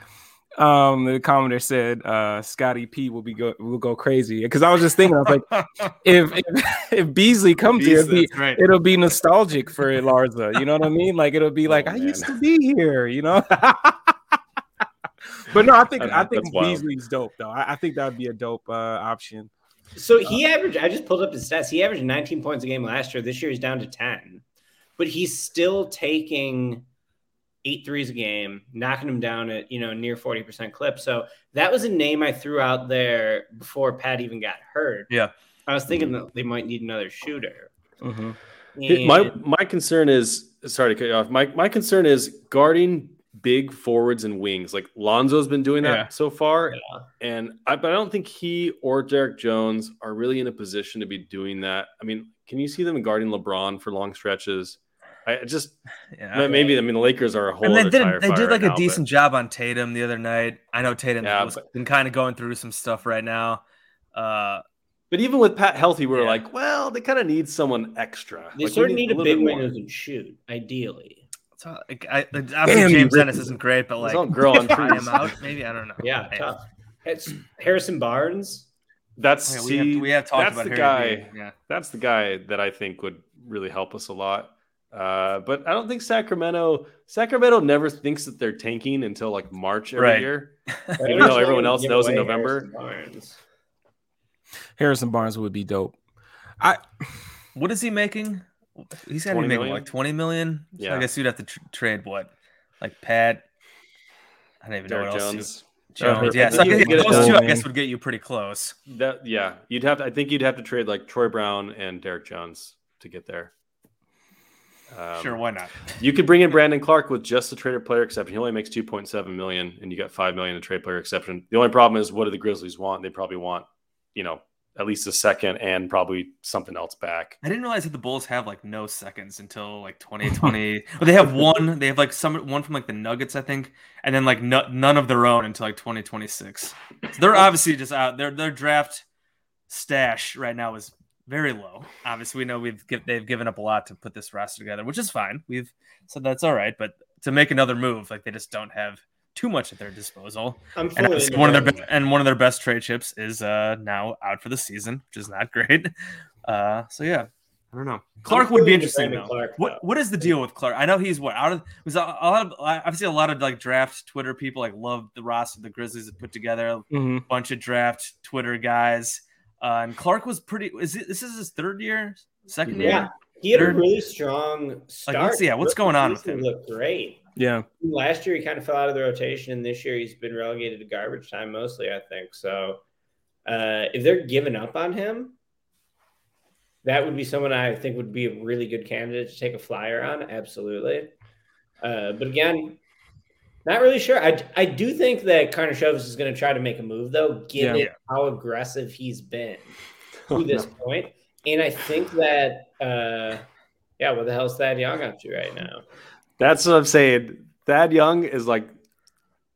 Um, the commenter said, "Uh, Scotty P will be go will go crazy." Because I was just thinking, I was like, [LAUGHS] if if, [LAUGHS] if Beasley comes here, it'll be, right. it'll be nostalgic for Larza. You know what I [LAUGHS] mean? Like it'll be like Oh, I man. used to be here. You know. but no, I think That- I think that's wild. Beasley's dope though. I, I think that would be a dope uh, option. So he averaged, I just pulled up his stats. He averaged 19 points a game last year. This year he's down to 10, but he's still taking eight threes a game, knocking them down at, you know, near 40% clip. So that was a name I threw out there before Pat even got hurt. Yeah. I was thinking that they might need another shooter. Mhm. Hey, My my concern is sorry to cut you off. My my concern is guarding big forwards and wings. Like Lonzo's been doing that Yeah. so far, Yeah. and I but I don't think he or Derrick Jones are really in a position to be doing that. I mean, can you see them guarding LeBron for long stretches? I I just [SIGHS] Yeah. maybe I mean the Lakers are a whole And they other did they did like right a now, but- decent job on Tatum the other night. I know Tatum Yeah, has but- been kind of going through some stuff right now. Uh, But even with Pat healthy, we are Yeah. like, well, they kind of need someone extra. they Like, we sort of need a little big bit man who can shoot, ideally. so, like, I, like, Damn James Ricky. Ennis isn't great, but He's like all [LAUGHS] girl on try trees. him out, maybe I don't know. Yeah, Hey, tough. It's Harrison Barnes. That's yeah, we, see, have, we have talked that's about the Harry guy. Yeah, That's the guy that I think would really help us a lot. Uh, but I don't think Sacramento. Sacramento never thinks that they're tanking until like March every Right. year. [LAUGHS] Even though everyone else knows in November. Harrison Barnes. Harrison Barnes would be dope. I what is he making? He's got to be making million? like twenty million. So Yeah. I guess you'd have to tr- trade what, like Pat. I don't even know Derrick what else. Jones. Jones. Uh, Yeah, so I guess, get it those two, I guess, would get you pretty close. That yeah, you'd have to. I think you'd have to trade like Troy Brown and Derrick Jones to get there. Um, sure, why not? [LAUGHS] You could bring in Brandon Clarke with just the traded player exception. He only makes two point seven million, and you got five million in trade player exception. The only problem is, what do the Grizzlies want? They probably want, you know, at least a second and probably something else back. I didn't realize that the Bulls have like no seconds until like 2020. well, [LAUGHS] they have one. They have like some one from like the Nuggets, I think, and then like no, none of their own until like 2026. So they're obviously just out. Their their draft stash right now is very low. Obviously, we know we've give, they've given up a lot to put this roster together, which is fine. We've said that's all right, but to make another move, like they just don't have too much at their disposal. I'm And one of their be- and one of their best trade chips is uh now out for the season, which is not [LAUGHS] great. Uh, so yeah, I don't know. Clarke would be fully interesting though. Clarke, what though. what is the deal with Clarke? I know he's what out of was a, a lot of obviously a lot of like draft Twitter people like love the roster the Grizzlies have put together. A mhm. bunch of draft Twitter guys, uh, and Clarke was pretty. Is it, this is his third year, second year? Yeah, he had a really strong start. what's- yeah, what's going on with season him? Looked great. yeah. Last year he kind of fell out of the rotation, and this year he's been relegated to garbage time mostly. I think so. Uh, if they're giving up on him, that would be someone I think would be a really good candidate to take a flyer on. Absolutely. Uh, but again, not really sure. I, I do think that Karnisovas is going to try to make a move, though, given Yeah. how aggressive he's been [LAUGHS] to this point. And I think that, uh, yeah, what the hell's Thad Young up to right now? That's what I'm saying. Thad Young is like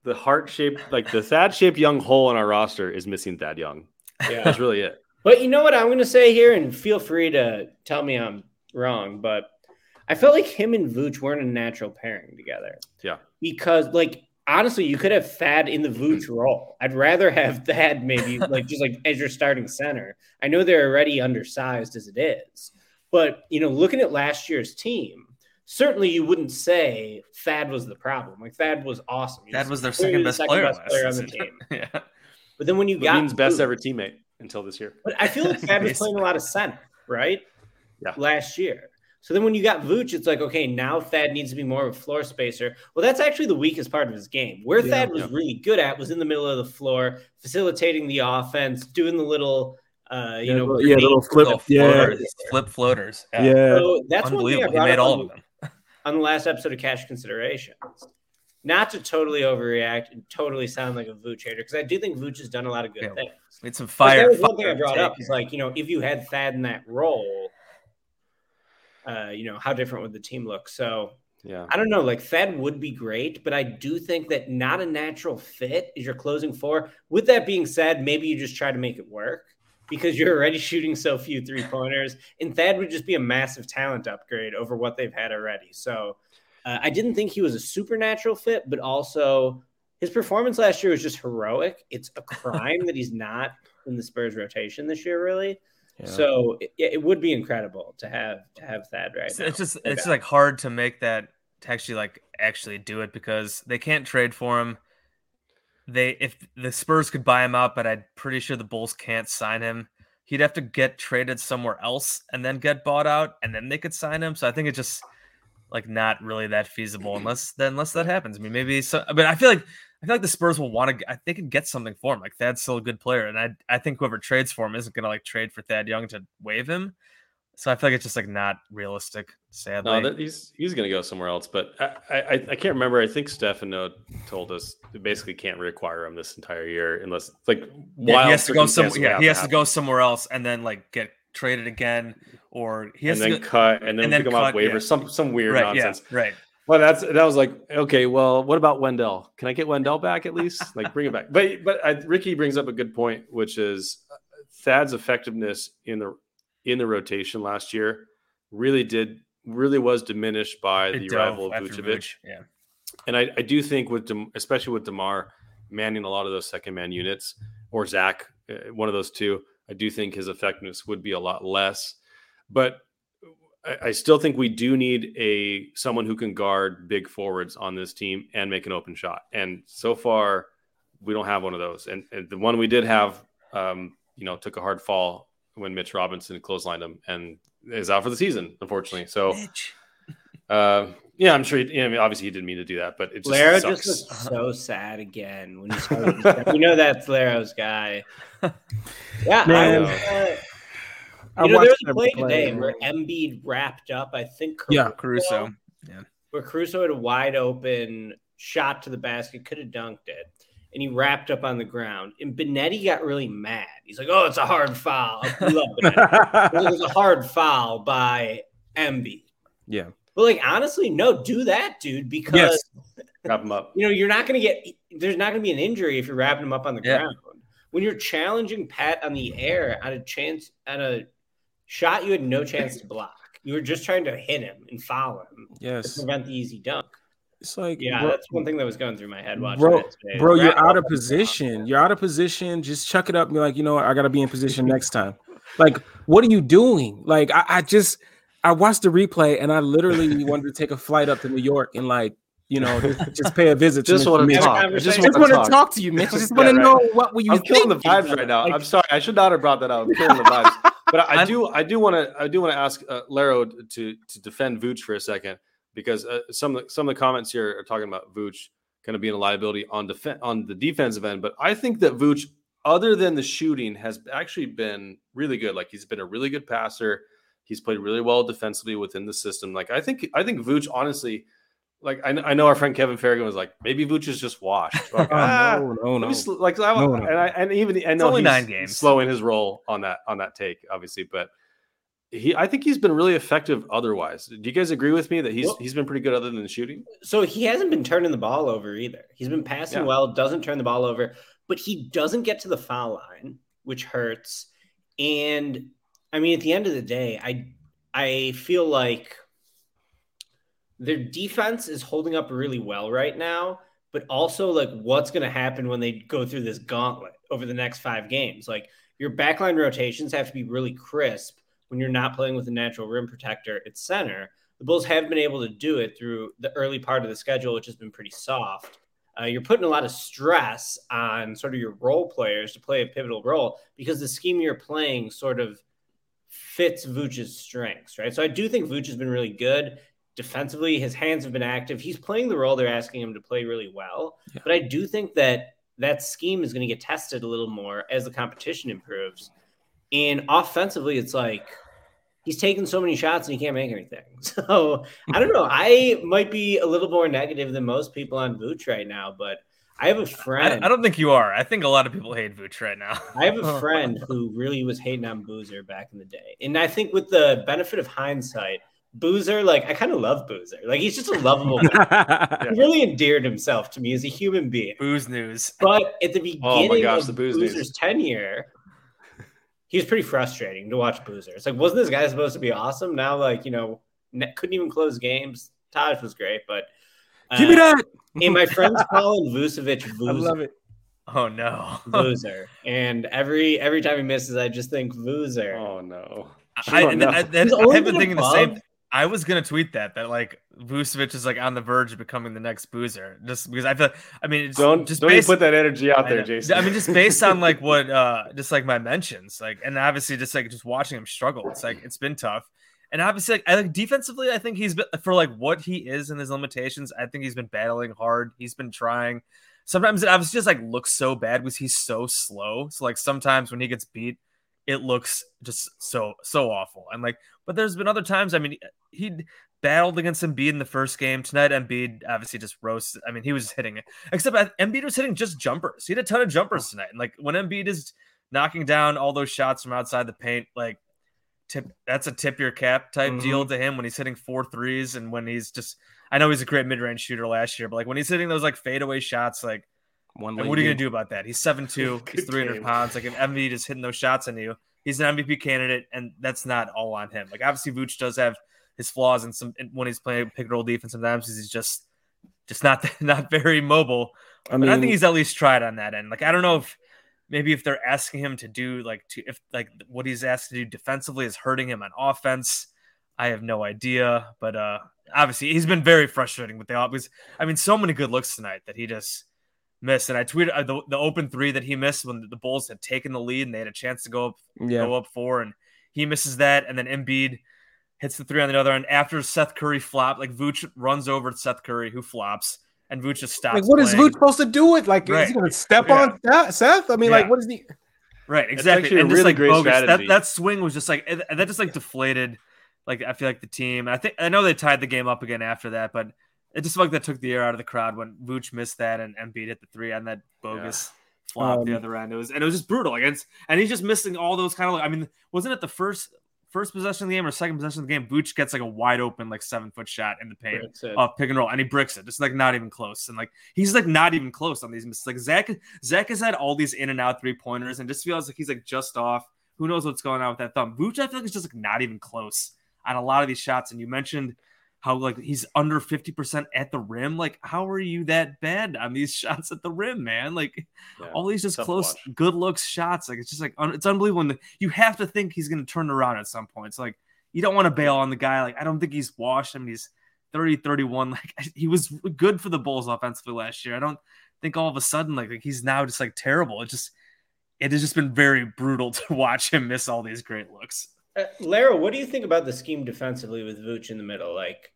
the heart shaped, like the Thad shaped young hole in our roster is missing Thad Young. Yeah. That's really it. But you know what I'm going to say here, and feel free to tell me I'm wrong, but I felt like him and Vooch weren't a natural pairing together. Yeah. Because, like, honestly, you could have Thad in the Vooch role. I'd rather have Thad maybe, [LAUGHS] like, just like as your starting center. I know they're already undersized as it is, but, you know, looking at last year's team, certainly you wouldn't say Thad was the problem. Like, Thad was awesome. He That was their second best player best player on the team. [LAUGHS] yeah. But then when you got Levine's best ever teammate until this year. but I feel like Thad was [LAUGHS] playing a lot of center, right? Yeah. Last year. So then when you got Vooch, it's like, okay, now Thad needs to be more of a floor spacer. Well, that's actually the weakest part of his game. Where Yeah. Thad was Yeah. really good at was in the middle of the floor, facilitating the offense, doing the little, uh, you yeah, know, yeah, little flip. Little Yeah, floaters, flip floaters. yeah. So that's one thing He made all on of them. [LAUGHS] on the last episode of Cash Considerations. Not to totally overreact and totally sound like a Vooch hater, because I do think Vooch has done a lot of good Yeah. things. It's some But fire. that was one thing I brought up is like, you know, if you had Thad in that role, uh, you know, how different would the team look? So Yeah. I don't know. Like Thad would be great, but I do think that not a natural fit is your closing four. With that being said, maybe you just try to make it work because you're already shooting so few three pointers, and Thad would just be a massive talent upgrade over what they've had already. So uh, I didn't think he was a supernatural fit, but also his performance last year was just heroic. It's a crime that he's not in the Spurs rotation this year, really. Yeah. So it, it would be incredible to have to have Thad right It's, now. it's just No it's doubt. like hard to make that to actually like actually do it because they can't trade for him. They if the Spurs could buy him out, but I'm pretty sure the Bulls can't sign him. He'd have to get traded somewhere else and then get bought out, and then they could sign him. So I think it's just like not really that feasible unless then unless that happens. I mean, maybe so. But I feel like I feel like the Spurs will want to. They can get something for him. Like Thad's still a good player, and I I think whoever trades for him isn't gonna like trade for Thad Young to waive him. So I feel like it's just like not realistic. Sadly, No, that, he's he's going to go somewhere else. But I, I I can't remember. I think Stefano told us they basically can't reacquire him this entire year unless like Yeah, he has to go some. Yeah, he has to go somewhere else and then like get traded again, or he has and then to go, cut and then, and then pick him off cut, yeah. waivers. Some some weird right. nonsense. Yeah, right. Well, that's that was like okay. Well, what about Wendell? Can I get Wendell back at least? [LAUGHS] Like bring it back. But but I, Ricky brings up a good point, which is uh, Thad's effectiveness in the in the rotation last year really did really was diminished by It the dove arrival of Vucevic. Yeah, And I, I do think with Dem, especially with Demar manning a lot of those second man units or Zach, uh, one of those two, I do think his effectiveness would be a lot less. But I, I still think we do need a someone who can guard big forwards on this team and make an open shot. And so far, we don't have one of those. And, and the one we did have, um, you know, took a hard fall when Mitch Robinson clotheslined him and is out for the season, unfortunately. So. [LAUGHS] Uh, yeah, I'm sure. He, yeah, I mean, obviously he didn't mean to do that, but it just Laro sucks. just looks so [LAUGHS] sad again when he started. you know that's Laro's guy. [LAUGHS] Yeah, Man. I, uh, I you know, there was a every play today where Embiid wrapped up. I think Yeah. Caruso. Yeah. Where Caruso had a wide open shot to the basket, could have dunked it, and he wrapped up on the ground. And Benetti got really mad. He's like, "Oh, it's a hard foul." I love [LAUGHS] Benetti. it was a hard foul by Embiid. yeah. But like honestly, no, do that, dude, because Yes. Wrap him up. [LAUGHS] you know you're not going to get. There's not going to be an injury if you're wrapping him up on the Yeah. ground. When you're challenging Pat on the air at a chance at a shot you had no chance to block, you were just trying to hit him and foul him to Yes. prevent the easy dunk. It's like Yeah, bro, that's one thing that was going through my head watching bro, it today. bro, you're out of position. You're out of position. Just chuck it up and be like, you know what? I gotta be in position next time. Like, what are you doing? Like, I, I just I watched the replay and I literally [LAUGHS] wanted to take a flight up to New York and like, you know, just, just pay a [LAUGHS] visit. Just want to Mitch. talk. I Have a just. Just want want to to talk. talk to you, [LAUGHS] Mitch. I just Yeah, want to right. know what were you I'm killing the thinking? vibes right now. Like, I'm sorry. I should not have brought that up. I'm killing the vibes. But I, I do. I do want to. I do want to ask uh, Laro to to defend Vooch for a second because uh, some of the, some of the comments here are talking about Vooch kind of being a liability on defense on the defensive end. But I think that Vooch, other than the shooting, has actually been really good. Like he's been a really good passer. He's played really well defensively within the system. Like I think I think Vooch honestly. Like I, I know our friend Kevin Ferrigan was like maybe Vooch is just washed. [LAUGHS] Like, Oh, ah, no, no, let no. sl- like I, No, no. and I and even I know only he's, nine he's games. slowing his role on that on that take, obviously, but he I think he's been really effective otherwise. Do you guys agree with me that he's Well- he's been pretty good other than the shooting? So he hasn't been turning the ball over either. He's been passing Yeah. well, doesn't turn the ball over, but he doesn't get to the foul line, which hurts. And I mean, at the end of the day, I I feel like their defense is holding up really well right now, but also like what's going to happen when they go through this gauntlet over the next five games? Like your backline rotations have to be really crisp when you're not playing with a natural rim protector at center. The Bulls have been able to do it through the early part of the schedule, which has been pretty soft. Uh, you're putting a lot of stress on sort of your role players to play a pivotal role because the scheme you're playing sort of fits Vooch's strengths, right? So I do think Vooch has been really good defensively. His hands have been active. He's playing the role they're asking him to play really well. Yeah. But I do think that that scheme is going to get tested a little more as the competition improves. And offensively, it's like he's taking so many shots and he can't make anything. [LAUGHS] So I don't know. I might be a little more negative than most people on Vooch right now, but I have a friend. I, I don't think you are. I think a lot of people hate Vooch right now. I have a [LAUGHS] friend who really was hating on Boozer back in the day. And I think with the benefit of hindsight, Boozer, like I kind of love Boozer. Like he's just a lovable [LAUGHS] guy. He really endeared himself to me as a human being. Booze news. But at the beginning Oh my gosh, of the booze Boozer's news. tenure, he was pretty frustrating to watch Boozer. It's like, wasn't this guy supposed to be awesome? Now, like, you know, ne- couldn't even close games. Taj was great, but uh, Give me that. And my [LAUGHS] friends calling Vucevic I Boozer. love it. Oh no. Boozer. And every every time he misses, I just think Boozer. Oh no. I, and no. I, that, He's I only have been been thinking the same. I was gonna tweet that that like Vucevic is like on the verge of becoming the next Boozer, just because I feel. I mean, it's Don't just don't based, put that energy out there. Jason. I mean, just based on like [LAUGHS] what, uh just like my mentions, like, and obviously just like just watching him struggle, it's like it's been tough. And obviously, like, I like defensively, I think he's been for like what he is and his limitations. I think he's been battling hard. He's been trying. Sometimes it obviously just like looks so bad because he's so slow. So like sometimes when he gets beat, it looks just so so awful. And like, but there's been other times. I mean, he battled against Embiid in the first game tonight. Embiid obviously just roasted. I mean, he was hitting it, except Embiid was hitting just jumpers. He had a ton of jumpers tonight. And like when Embiid is knocking down all those shots from outside the paint, like tip that's a tip your cap type Mhm. deal to him when he's hitting four threes and when he's just I know he's a great mid range shooter last year, but like when he's hitting those like fadeaway shots, like One what are you gonna do about that? He's seven two, [LAUGHS] he's three hundred pounds. Like if Embiid is hitting those shots on you, he's an MVP candidate, and that's not all on him. Like obviously Vooch does have his flaws and some when he's playing pick and roll defense. Sometimes he's just just not [LAUGHS] not very mobile. I But mean, I think he's at least tried on that end. Like I don't know if maybe if they're asking him to do like to if like what he's asked to do defensively is hurting him on offense. I have no idea, but uh obviously he's been very frustrating with the offense. I mean, so many good looks tonight that he just missed. And I tweeted uh, the, the open three that he missed when the Bulls had taken the lead and they had a chance to go up yeah. go up four, and he misses that, and then Embiid hits the three on the other end after Seth Curry flop. Like Vooch runs over to Seth Curry, who flops, and Vooch just stops. Like, what is playing. Vooch supposed to do with? Like, is he going to step Yeah. on Seth- Seth? I mean, like, what is he? Right, exactly. actually a and just really like great bogus. That, strategy. that swing was just like that just like deflated. Like I feel like the team. I think I know they tied the game up again after that, but it just felt like that took the air out of the crowd when Vooch missed that and Embiid hit the three on that bogus flop the Um, other end. It was and it was just brutal. Like it's, and he's just missing all those kind of. like I mean, wasn't it the first first possession of the game or second possession of the game? Vooch gets like a wide open like seven foot shot in the paint off pick and roll, and he bricks it. It's like not even close, and like he's like not even close on these mistakes. Like Zach, Zach has had all these in and out three pointers, and just feels like he's like just off. Who knows what's going on with that thumb? Vooch, I feel like is just like not even close on a lot of these shots. And you mentioned how like he's under fifty percent at the rim. Like, how are you that bad on these [LAUGHS] shots at the rim, man? Like Yeah. all these just close, good looks shots. Like it's just like un- it's unbelievable. And you have to think he's going to turn around at some point. It's like you don't want to bail on the guy. Like I don't think he's washed. I mean, he's 30, 31. [LAUGHS] Like he was good for the Bulls offensively last year. I don't think all of a sudden like, like he's now just like terrible. It just it has just been very brutal [LAUGHS] to watch him miss all these great looks. Uh, Lara, what do you think about the scheme defensively with Vooch in the middle? Like,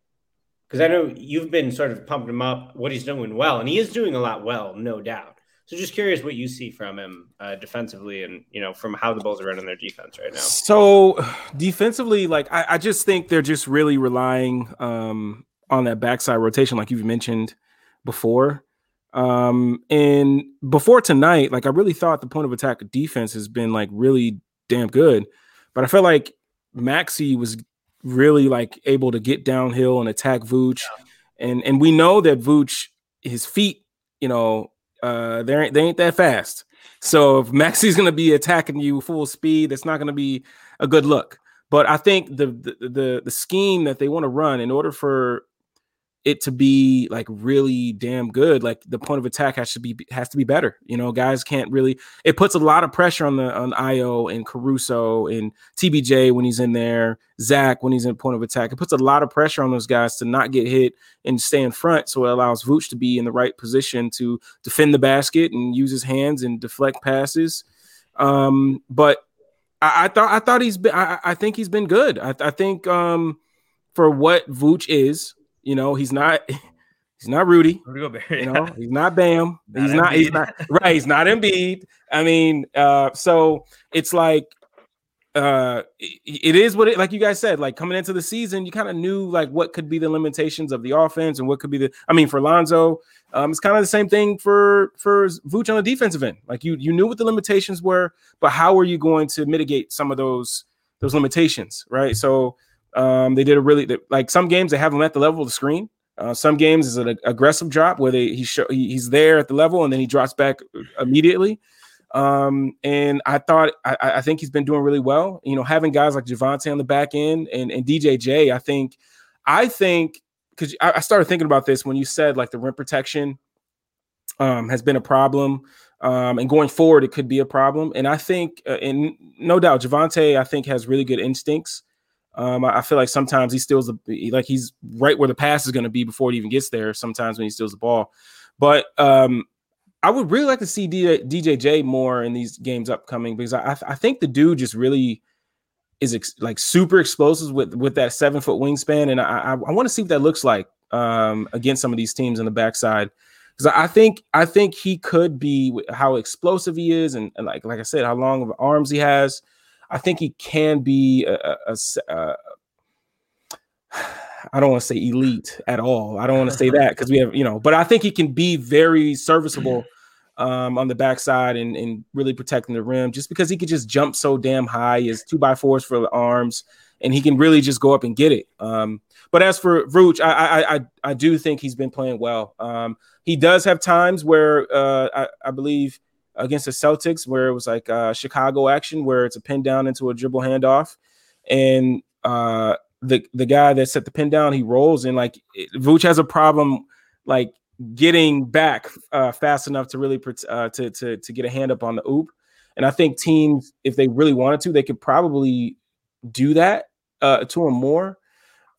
because I know you've been sort of pumping him up, what he's doing well, and he is doing a lot well, no doubt. So just curious what you see from him uh, defensively, and you know from how the Bulls are running their defense right now. So defensively, like I, I just think they're just really relying um, on that backside rotation, like you've mentioned before. Um, and before tonight, like I really thought the point of attack defense has been like really damn good, but I felt like Maxey was really like able to get downhill and attack Vooch, and and we know that Vooch, his feet, you know, uh, they ain't they ain't that fast. So if Maxey's gonna be attacking you full speed, that's not gonna be a good look. But I think the the the, the scheme that they want to run in order for it to be like really damn good, like the point of attack has to be has to be better. You know, guys can't really. It puts a lot of pressure on the on Ayo and Caruso and TBJ when he's in there, Zach when he's in point of attack. It puts a lot of pressure on those guys to not get hit and stay in front. So it allows Vooch to be in the right position to defend the basket and use his hands and deflect passes. Um, but I, I thought I thought he's been I, I think he's been good. I, I think um for what Vooch is, you know, he's not [LAUGHS] he's not Rudy. Rudy Gobert, You know, [LAUGHS] he's not Bam. Not he's not. He's not right. He's not Embiid. I mean, uh, so it's like uh it, it is what it like you guys said like coming into the season you kind of knew like what could be the limitations of the offense and what could be the i mean for lonzo um it's kind of the same thing for for Vooch on the defensive end like you you knew what the limitations were but how are you going to mitigate some of those those limitations right so um they did a really like some games they have them at the level of the screen uh, some games is an aggressive drop where they he show he, he's there at the level and then he drops back immediately um, and I thought I, I, think he's been doing really well. You know, having guys like Javonte on the back end and, and DJJ, I think, I think because I, I, started thinking about this when you said like the rim protection um, has been a problem. Um, and going forward, it could be a problem. And I think, uh, and no doubt, Javonte, I think has really good instincts. Um, I, I, feel like sometimes he steals the like he's right where the pass is going to be before it even gets there. Sometimes when he steals the ball, but um, I would really like to see DJ, DJJ more in these games upcoming because I, I think the dude just really is ex, like super explosive with with that seven foot wingspan, and I I, I want to see what that looks like um, against some of these teams on the backside because I think I think he could be how explosive he is, and, and, like like I said, how long of arms he has. I think he can be a, a, a, a I don't want to say elite at all. I don't want to say that because we have, you know, but I think he can be very serviceable um, on the backside and, and really protecting the rim just because he could just jump so damn high. His two by fours for the arms and he can really just go up and get it. Um, but as for Vooch, I, I, I I do think he's been playing well. Um, he does have times where uh, I, I believe against the Celtics where it was like uh, Chicago action where it's a pin down into a dribble handoff, and uh, the the guy that set the pin down, he rolls and like Vooch has a problem like getting back uh, fast enough to really uh, to, to to get a hand up on the oop. And I think teams, if they really wanted to, they could probably do that uh, to him more.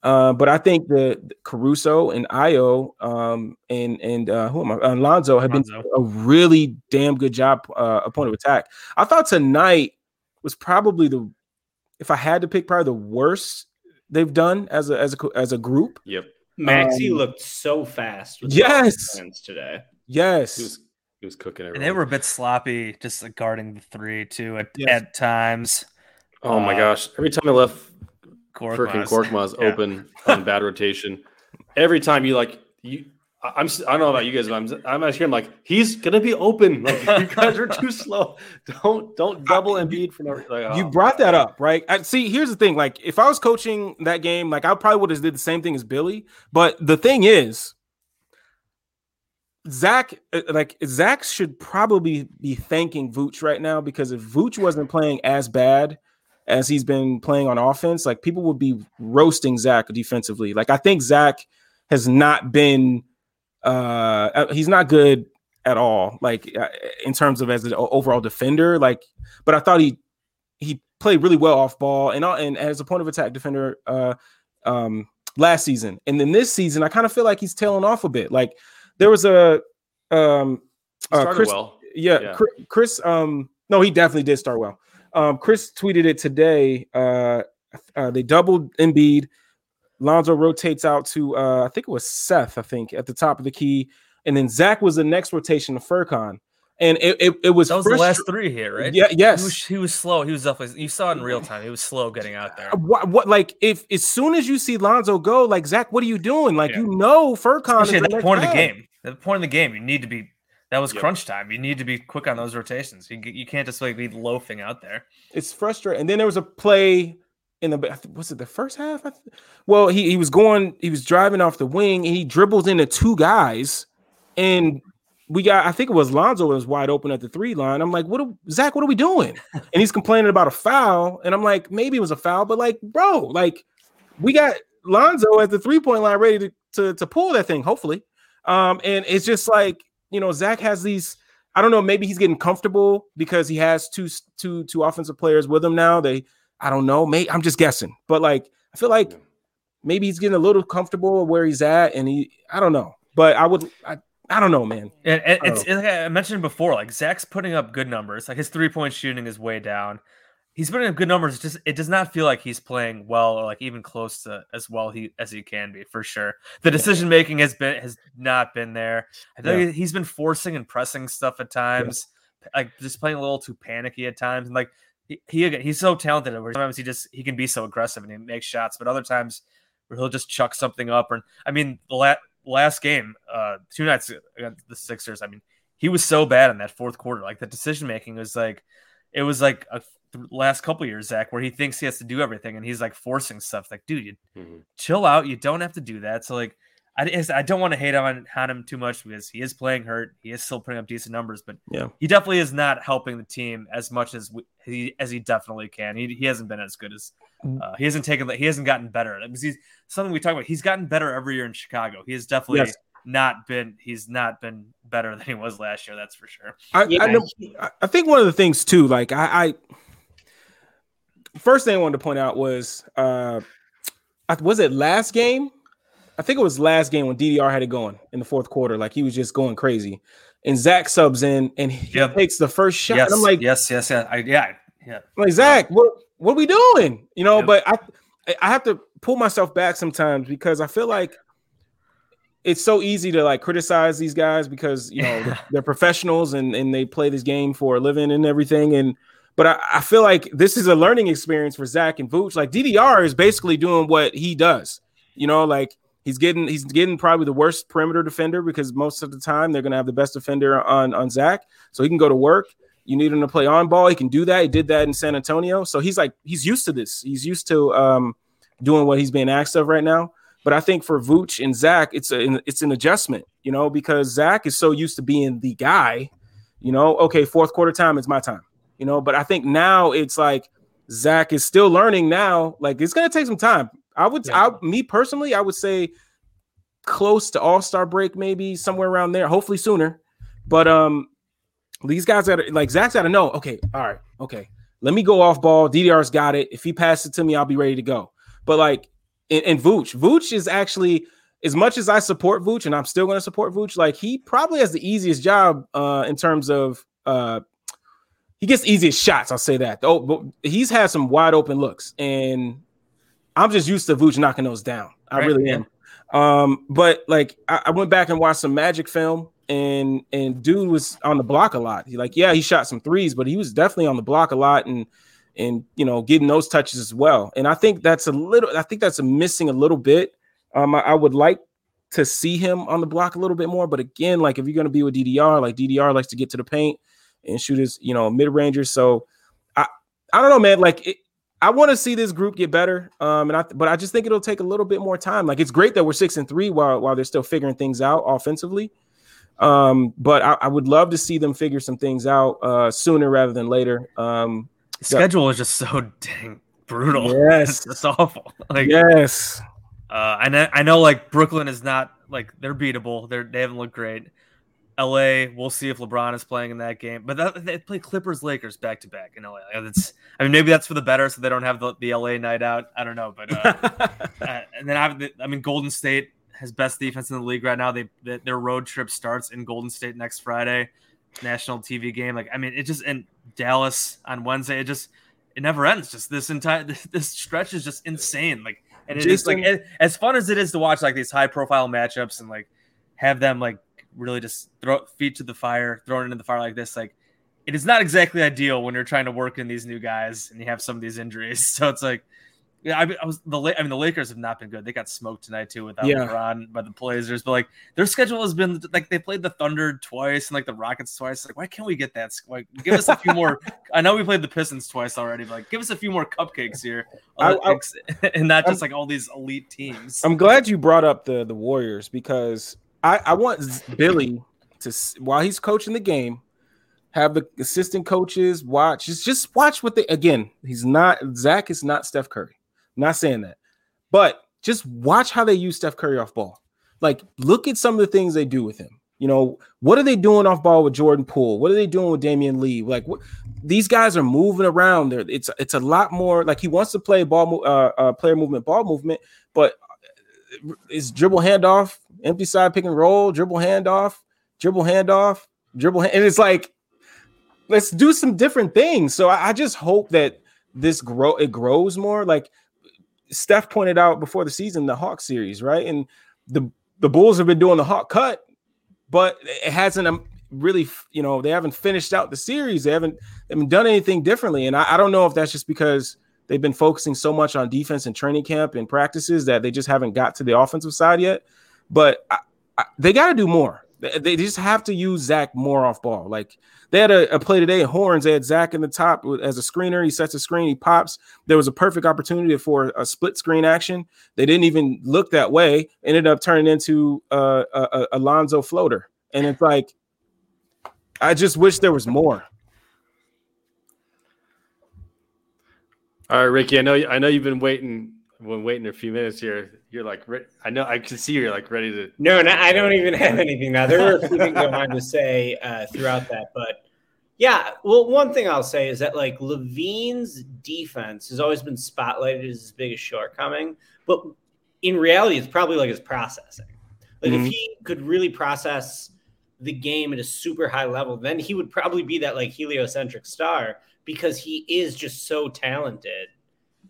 Uh, but I think the, the Caruso and Ayo um, and and uh, who am I? Alonzo have been a really damn good job uh, point of attack. I thought tonight was probably the, if I had to pick, probably the worst they've done as a as a as a group. Yep. Maxey um, looked so fast. yes. Today. Yes. He was, he was cooking And they were a bit sloppy, just guarding the three too at, yes. at times. Oh uh, my gosh! Every time I left freaking Korkmaz [LAUGHS] yeah. open on bad rotation, every time you like you I'm I don't know about you guys, but I'm I'm actually I'm like he's gonna be open. [LAUGHS] Like you guys are too slow. Don't don't double Embiid for no. Like, oh, you brought that up, right? I, see, here's the thing. Like if I was coaching that game, like I probably would have did the same thing as Billy. But the thing is, Zach, uh, like Zach should probably be thanking Vooch right now because if Vooch wasn't playing as bad as he's been playing on offense, like people would be roasting Zach defensively. Like I think Zach has not been uh, uh, he's not good at all. Like uh, in terms of as an overall defender, like, but I thought he he played really well off ball and and as a point of attack defender uh, um, last season. And then this season, I kind of feel like he's tailing off a bit. Like there was a um, uh, Chris, well. yeah, yeah, Chris. Um, no, he definitely did start well. Um, Chris tweeted it today. Uh, uh, they doubled Embiid. Lonzo rotates out to uh, I think it was Seth, I think, at the top of the key. And then Zach was the next rotation to Furkan. And it, it, it was that was the last three here, right? Yeah, yes. He was, he was slow. He was definitely you saw it in real time. He was slow getting out there. What, what like if as soon as you see Lonzo go, like Zach, what are you doing? Like yeah. you know Furkan Especially at the point guy. of the game. At the point of the game, you need to be that was yep. crunch time. You need to be quick on those rotations. You, you can't just like be loafing out there. It's frustrating. And then there was a play in the was it the first half? Well, he, he was going, he was driving off the wing and he dribbles into two guys, and we got I think it was Lonzo was wide open at the three line. I'm like, what are, Zach, what are we doing? [LAUGHS] And he's complaining about a foul, and I'm like, maybe it was a foul, but like, bro, like we got Lonzo at the three point line ready to, to to pull that thing, hopefully. Um, and it's just like you know, Zach has these. I don't know. Maybe he's getting comfortable because he has two two two offensive players with him now. They I don't know. Maybe I'm just guessing, but like I feel like maybe he's getting a little comfortable where he's at, and he I don't know. But I would I, I don't know, man. And, and it's like I mentioned before, like Zach's putting up good numbers. Like his three point shooting is way down. He's putting up good numbers. Just it does not feel like he's playing well or like even close to as well he as he can be for sure. The decision making has been has not been there. I think yeah. he's been forcing and pressing stuff at times, yeah. like just playing a little too panicky at times. And like he, he he's so talented. Where sometimes he just he can be so aggressive and he makes shots, but other times where he'll just chuck something up. And I mean, the la- last game, uh, two nights against the Sixers. I mean, he was so bad in that fourth quarter. Like the decision making was like, it was like a last couple years, Zach, where he thinks he has to do everything and he's like forcing stuff. Like, dude, you mm-hmm. chill out. You don't have to do that. So like, I, I don't want to hate on, on him too much because he is playing hurt. He is still putting up decent numbers, but yeah, he definitely is not helping the team as much as we, he as he definitely can. He, he hasn't been as good as mm. uh, he hasn't taken he hasn't gotten better. He's something we talk about. He's gotten better every year in Chicago. He has definitely yes. not been he's not been better than he was last year. That's for sure. I, yeah. I, know, I think one of the things too, like I, I first thing I wanted to point out was uh was it last game I think it was last game when DDR had it going in the fourth quarter. Like he was just going crazy. And Zach subs in and he yep. takes the first shot. Yes, I'm like, yes, yes, yeah, I, yeah, yeah. I'm like Zach, what what are we doing? You know, yep. but I I have to pull myself back sometimes because I feel like it's so easy to like criticize these guys because you know they're, [LAUGHS] they're, professionals and and they play this game for a living and everything. And but I, I feel like this is a learning experience for Zach and Vooch. Like DDR is basically doing what he does. You know, like He's getting he's getting probably the worst perimeter defender because most of the time they're to have the best defender on on Zach, so he can go to work. You need him to play on ball. He can do that. He did that in San Antonio, so he's like he's used to this. He's used to um, doing what he's being asked of right now. But I think for Vooch and Zach, it's a it's an adjustment, you know, because Zach is so used to being the guy, you know. Okay, fourth quarter time, it's my time, you know. But I think now it's like Zach is still learning now. Like it's gonna take some time. I would, yeah. I, me personally, I would say close to All Star break, maybe somewhere around there. Hopefully sooner. But um, these guys that are like Zach's got to know. Okay, all right, okay. Let me go off ball. DDR's got it. If he passes it to me, I'll be ready to go. But like, and, and Vooch, Vooch is actually as much as I support Vooch, and I'm still going to support Vooch. Like he probably has the easiest job uh, in terms of uh, he gets easiest shots. I'll say that. Oh, but he's had some wide open looks, and I'm just used to Vooch knocking those down. I right, really am. Um, but like I, I, went back and watched some magic film and and dude was on the block a lot. He like, yeah, he shot some threes, but he was definitely on the block a lot and and you know getting those touches as well. And I think that's a little I think that's a missing a little bit. Um, I, I would like to see him on the block a little bit more, but again, like if you're gonna be with DDR, like DDR likes to get to the paint and shoot his, you know, mid rangers. So I I don't know, man. Like it, I want to see this group get better. Um, and I but I just think it'll take a little bit more time. Like it's great that we're six and three while while they're still figuring things out offensively. Um, but I, I would love to see them figure some things out uh sooner rather than later. Um schedule is just so [LAUGHS] dang brutal. Yes, [LAUGHS] it's awful. Like yes. Uh, I know, I know, like Brooklyn is not like they're beatable. They're they haven't looked great. LA, we'll see if LeBron is playing in that game. But that, they play Clippers, Lakers back to back in LA. It's, I mean, maybe that's for the better, so they don't have the, the LA night out. I don't know, but uh, [LAUGHS] uh, and then I, I mean, Golden State has best defense in the league right now. They, they their road trip starts in Golden State next Friday, national TV game. Like, I mean, it just and Dallas on Wednesday. It just it never ends. Just this entire this, this stretch is just insane. Like, and it is like it, as fun as it is to watch like these high profile matchups and like have them like really just throw feet to the fire, thrown into the fire like this, like it is not exactly ideal when you're trying to work in these new guys and you have some of these injuries. [LAUGHS] So it's like, yeah, I, I was the I mean the Lakers have not been good. They got smoked tonight too without yeah. LeBron by the Blazers, but like their schedule has been like they played the Thunder twice and like the Rockets twice. Like why can't we get that? Like give us a few more. [LAUGHS] I know we played the Pistons twice already, but like give us a few more cupcakes here, I, I, [LAUGHS] and not just I'm, like all these elite teams. I'm glad you brought up the the Warriors because I, I want Billy to while he's coaching the game, have the assistant coaches watch. Just just watch what they again. He's not Zach is not Steph Curry. I'm not saying that, but just watch how they use Steph Curry off ball. Like look at some of the things they do with him. You know what are they doing off ball with Jordan Poole? What are they doing with Damion Lee? Like what, these guys are moving around there. It's it's a lot more like he wants to play ball uh, uh player movement, ball movement, but is dribble handoff, empty side pick and roll, dribble handoff, dribble handoff, dribble hand, and it's like let's do some different things. So I, I just hope that this grow it grows more. Like Steph pointed out before the season, the Hawk series, right? And the the Bulls have been doing the Hawk cut, but it hasn't um, really, you know, they haven't finished out the series. They haven't, they haven't done anything differently. And I, I don't know if that's just because they've been focusing so much on defense and training camp and practices that they just haven't got to the offensive side yet. But I, I, they got to do more. They just have to use Zach more off ball. Like they had a, a, play today Horns. They had Zach in the top as a screener. He sets a screen, he pops. There was a perfect opportunity for a split screen action. They didn't even look that way. Ended up turning into a, a Alonzo floater. And it's like, I just wish there was more. All right, Ricky. I know I know you've been waiting when waiting a few minutes here, you're like, I know I can see you're like ready to. No, no, I don't even have anything now. There were a few things I wanted to say uh, throughout that, but yeah. Well, one thing I'll say is that like LaVine's defense has always been spotlighted as his biggest shortcoming, but in reality, it's probably like his processing. Like mm-hmm. if he could really process the game at a super high level, then he would probably be that like heliocentric star because he is just so talented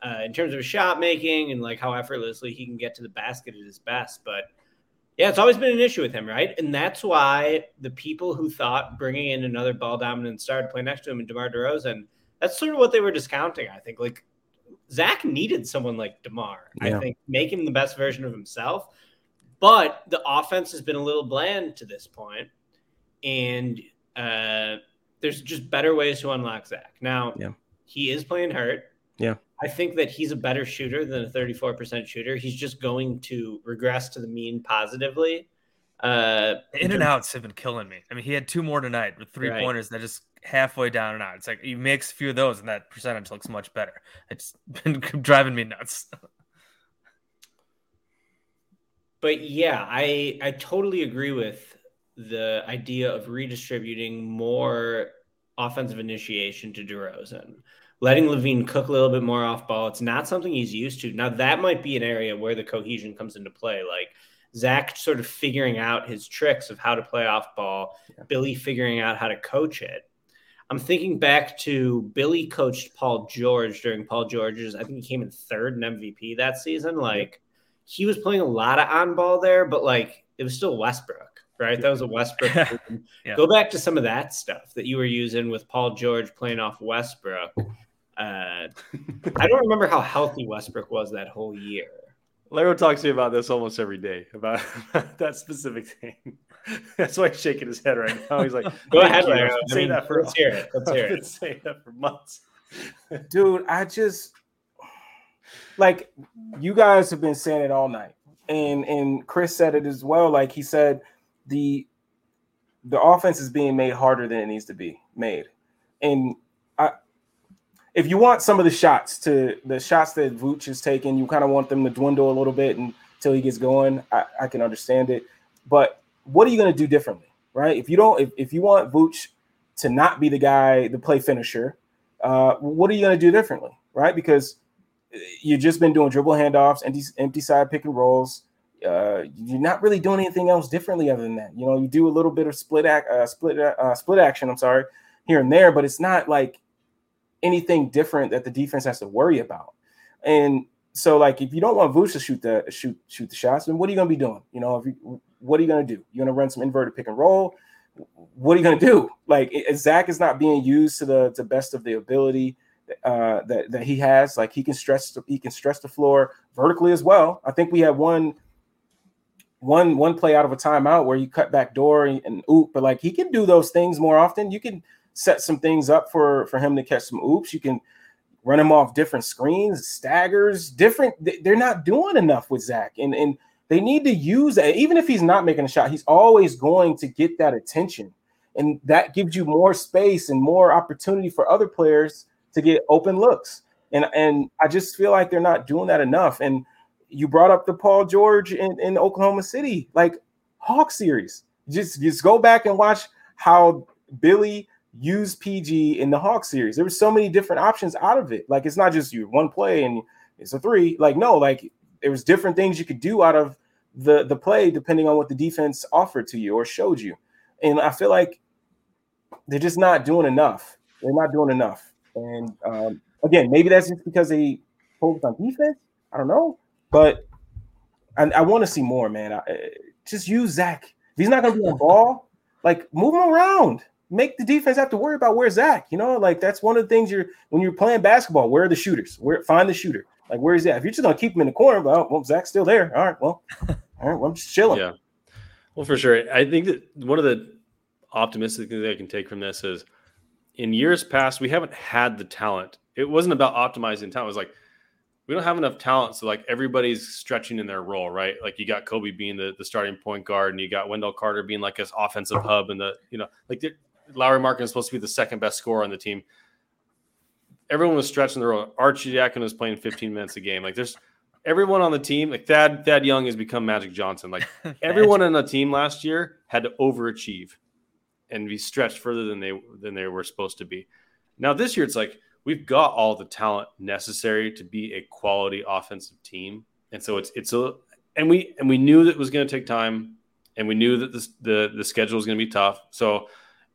uh, in terms of shot making and like how effortlessly he can get to the basket at his best. But yeah, it's always been an issue with him, right? And that's why the people who thought bringing in another ball dominant star to play next to him and DeMar DeRozan, that's sort of what they were discounting. I think like Zach needed someone like DeMar. Yeah. I think make him the best version of himself. But the offense has been a little bland to this point, and uh, there's just better ways to unlock Zach. Now, yeah. he is playing hurt. Yeah. I think that he's a better shooter than a 34% shooter. He's just going to regress to the mean positively. Uh, in and outs have been killing me. I mean, he had two more tonight with three right. pointers that just halfway down and out. It's like he makes a few of those, and that percentage looks much better. It's [LAUGHS] been driving me nuts. but yeah, I I totally agree with the idea of redistributing more offensive initiation to DeRozan letting LaVine cook a little bit more off ball. It's not something he's used to. Now that might be an area where the cohesion comes into play. Like Zach sort of figuring out his tricks of how to play off ball, yeah. Billy figuring out how to coach it. I'm thinking back to Billy coached Paul George during Paul George's. I think he came in third in MVP that season. Like he was playing a lot of on ball there, but like it was still Westbrook, right? That was a Westbrook. [LAUGHS] yeah. Go back to some of that stuff that you were using with Paul George playing off Westbrook. Uh, I don't remember how healthy Westbrook was that whole year. Laro talks to me about this almost every day about [LAUGHS] that specific thing. [LAUGHS] That's why he's shaking his head right now. He's like, "Go ahead, Laro. Say mean, that for let's hear it. Let's hear it. Say that for months, dude. I just like you guys have been saying it all night, and and Chris said it as well. Like he said, the the offense is being made harder than it needs to be made, and if you want some of the shots to the shots that Vooch is taking, you kind of want them to dwindle a little bit until he gets going. I, I can understand it, but what are you going to do differently, right? If you don't, if, if you want Vooch to not be the guy, the play finisher, uh, what are you going to do differently, right? Because you've just been doing dribble handoffs, empty, empty side pick and rolls. Uh, you're not really doing anything else differently other than that. You know, you do a little bit of split act, uh, split, uh, split action. I'm sorry, here and there, but it's not like anything different that the defense has to worry about. And so, like, if you don't want Vooch to shoot the shoot shoot the shots, then what are you gonna be doing? You know, if you, what are you gonna do? You're gonna run some inverted pick and roll. What are you gonna do? Like, Zach is not being used to the to best of the ability uh, that that he has. Like, he can stress he can stretch the floor vertically as well. I think we had one one one play out of a timeout where you cut back door and, and oop, but like he can do those things more often. You can set some things up for for him to catch some oops. You can run him off different screens, staggers, different. They're not doing enough with Zach, and and they need to use that. Even if he's not making a shot, he's always going to get that attention, and that gives you more space and more opportunity for other players to get open looks. And and I just feel like they're not doing that enough. And you brought up the Paul George in, in Oklahoma City, like Hawk series. Just just go back and watch how Billy used PG in the Hawk series. There were so many different options out of it. Like it's not just you one play and it's a three. Like no, like there was different things you could do out of the the play depending on what the defense offered to you or showed you. And I feel like they're just not doing enough. They're not doing enough. And um, again, maybe that's just because they focus on defense. I don't know, but I, I want to see more, man. I, just use Zach. If he's not going to be on ball, Like move him around. Make the defense have to worry about where's Zach. You know, like that's one of the things you're when you're playing basketball. Where are the shooters? Where find the shooter? Like where is that? If you're just gonna keep him in the corner, well, well Zach's still there. All right, well, all right, well, I'm just chilling. Yeah. Well, for sure. I think that one of the optimistic things I can take from this is in years past, we haven't had the talent. It wasn't about optimizing talent. It was like we don't have enough talent, so like everybody's stretching in their role, right? Like you got Coby being the, the starting point guard, and you got Wendell Carter being like his offensive hub, and the you know like Lauri Markkanen is supposed to be the second best scorer on the team. Everyone was stretching their role. Arcidiacono was playing 15 minutes a game. Like there's everyone on the team, like Thad Thad Young has become Magic Johnson. Like [LAUGHS] everyone on the team last year had to overachieve and be stretched further than they than they were supposed to be. Now this year it's like we've got all the talent necessary to be a quality offensive team, and so it's it's a and we and we knew that it was going to take time, and we knew that this, the the schedule was going to be tough. So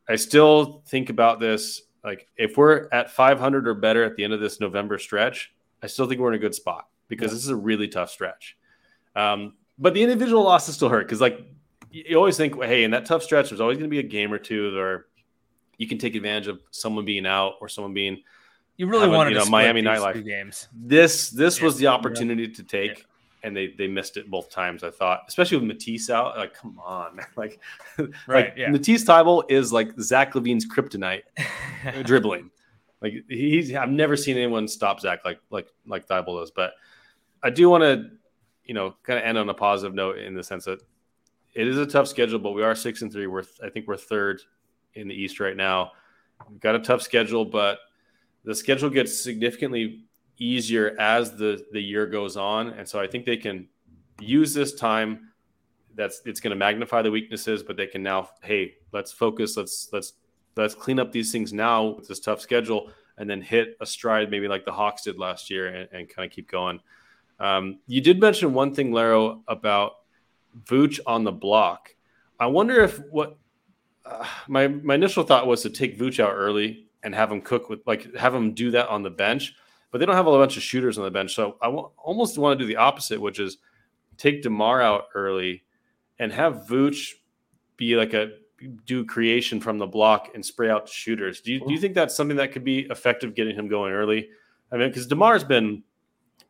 I still think about this like if we're at 500 or better at the end of this November stretch, I still think we're in a good spot because yeah. this is a really tough stretch. Um, but the individual losses still hurt because like you always think, hey, in that tough stretch, there's always going to be a game or two where you can take advantage of someone being out or someone being. You really wanted you know, Miami nightlife games. This this yeah. was the opportunity yeah. to take, yeah. and they they missed it both times. I thought, especially with Matisse out, like come on, [LAUGHS] like right, like yeah. Matisse Thybulle is like Zach LaVine's kryptonite [LAUGHS] dribbling. Like he's, I've never seen anyone stop Zach like like like Thybulle does. But I do want to, you know, kind of end on a positive note in the sense that it is a tough schedule, but we are six and three. We're I think we're third in the East right now. We've got a tough schedule, but the schedule gets significantly easier as the the year goes on, and so I think they can use this time. That's it's going to magnify the weaknesses, but they can now, hey, let's focus. Let's let's let's clean up these things now with this tough schedule, and then hit a stride, maybe like the Hawks did last year, and, and kind of keep going. Um, you did mention one thing, Laro, about Vooch on the block. I wonder if what uh, my my initial thought was to take Vooch out early and have them cook with like have them do that on the bench, but they don't have a bunch of shooters on the bench. So I w- almost want to do the opposite, which is take Demar out early and have Vooch be like a do creation from the block and spray out shooters. Do you, do you think that's something that could be effective getting him going early? I mean, because Demar's been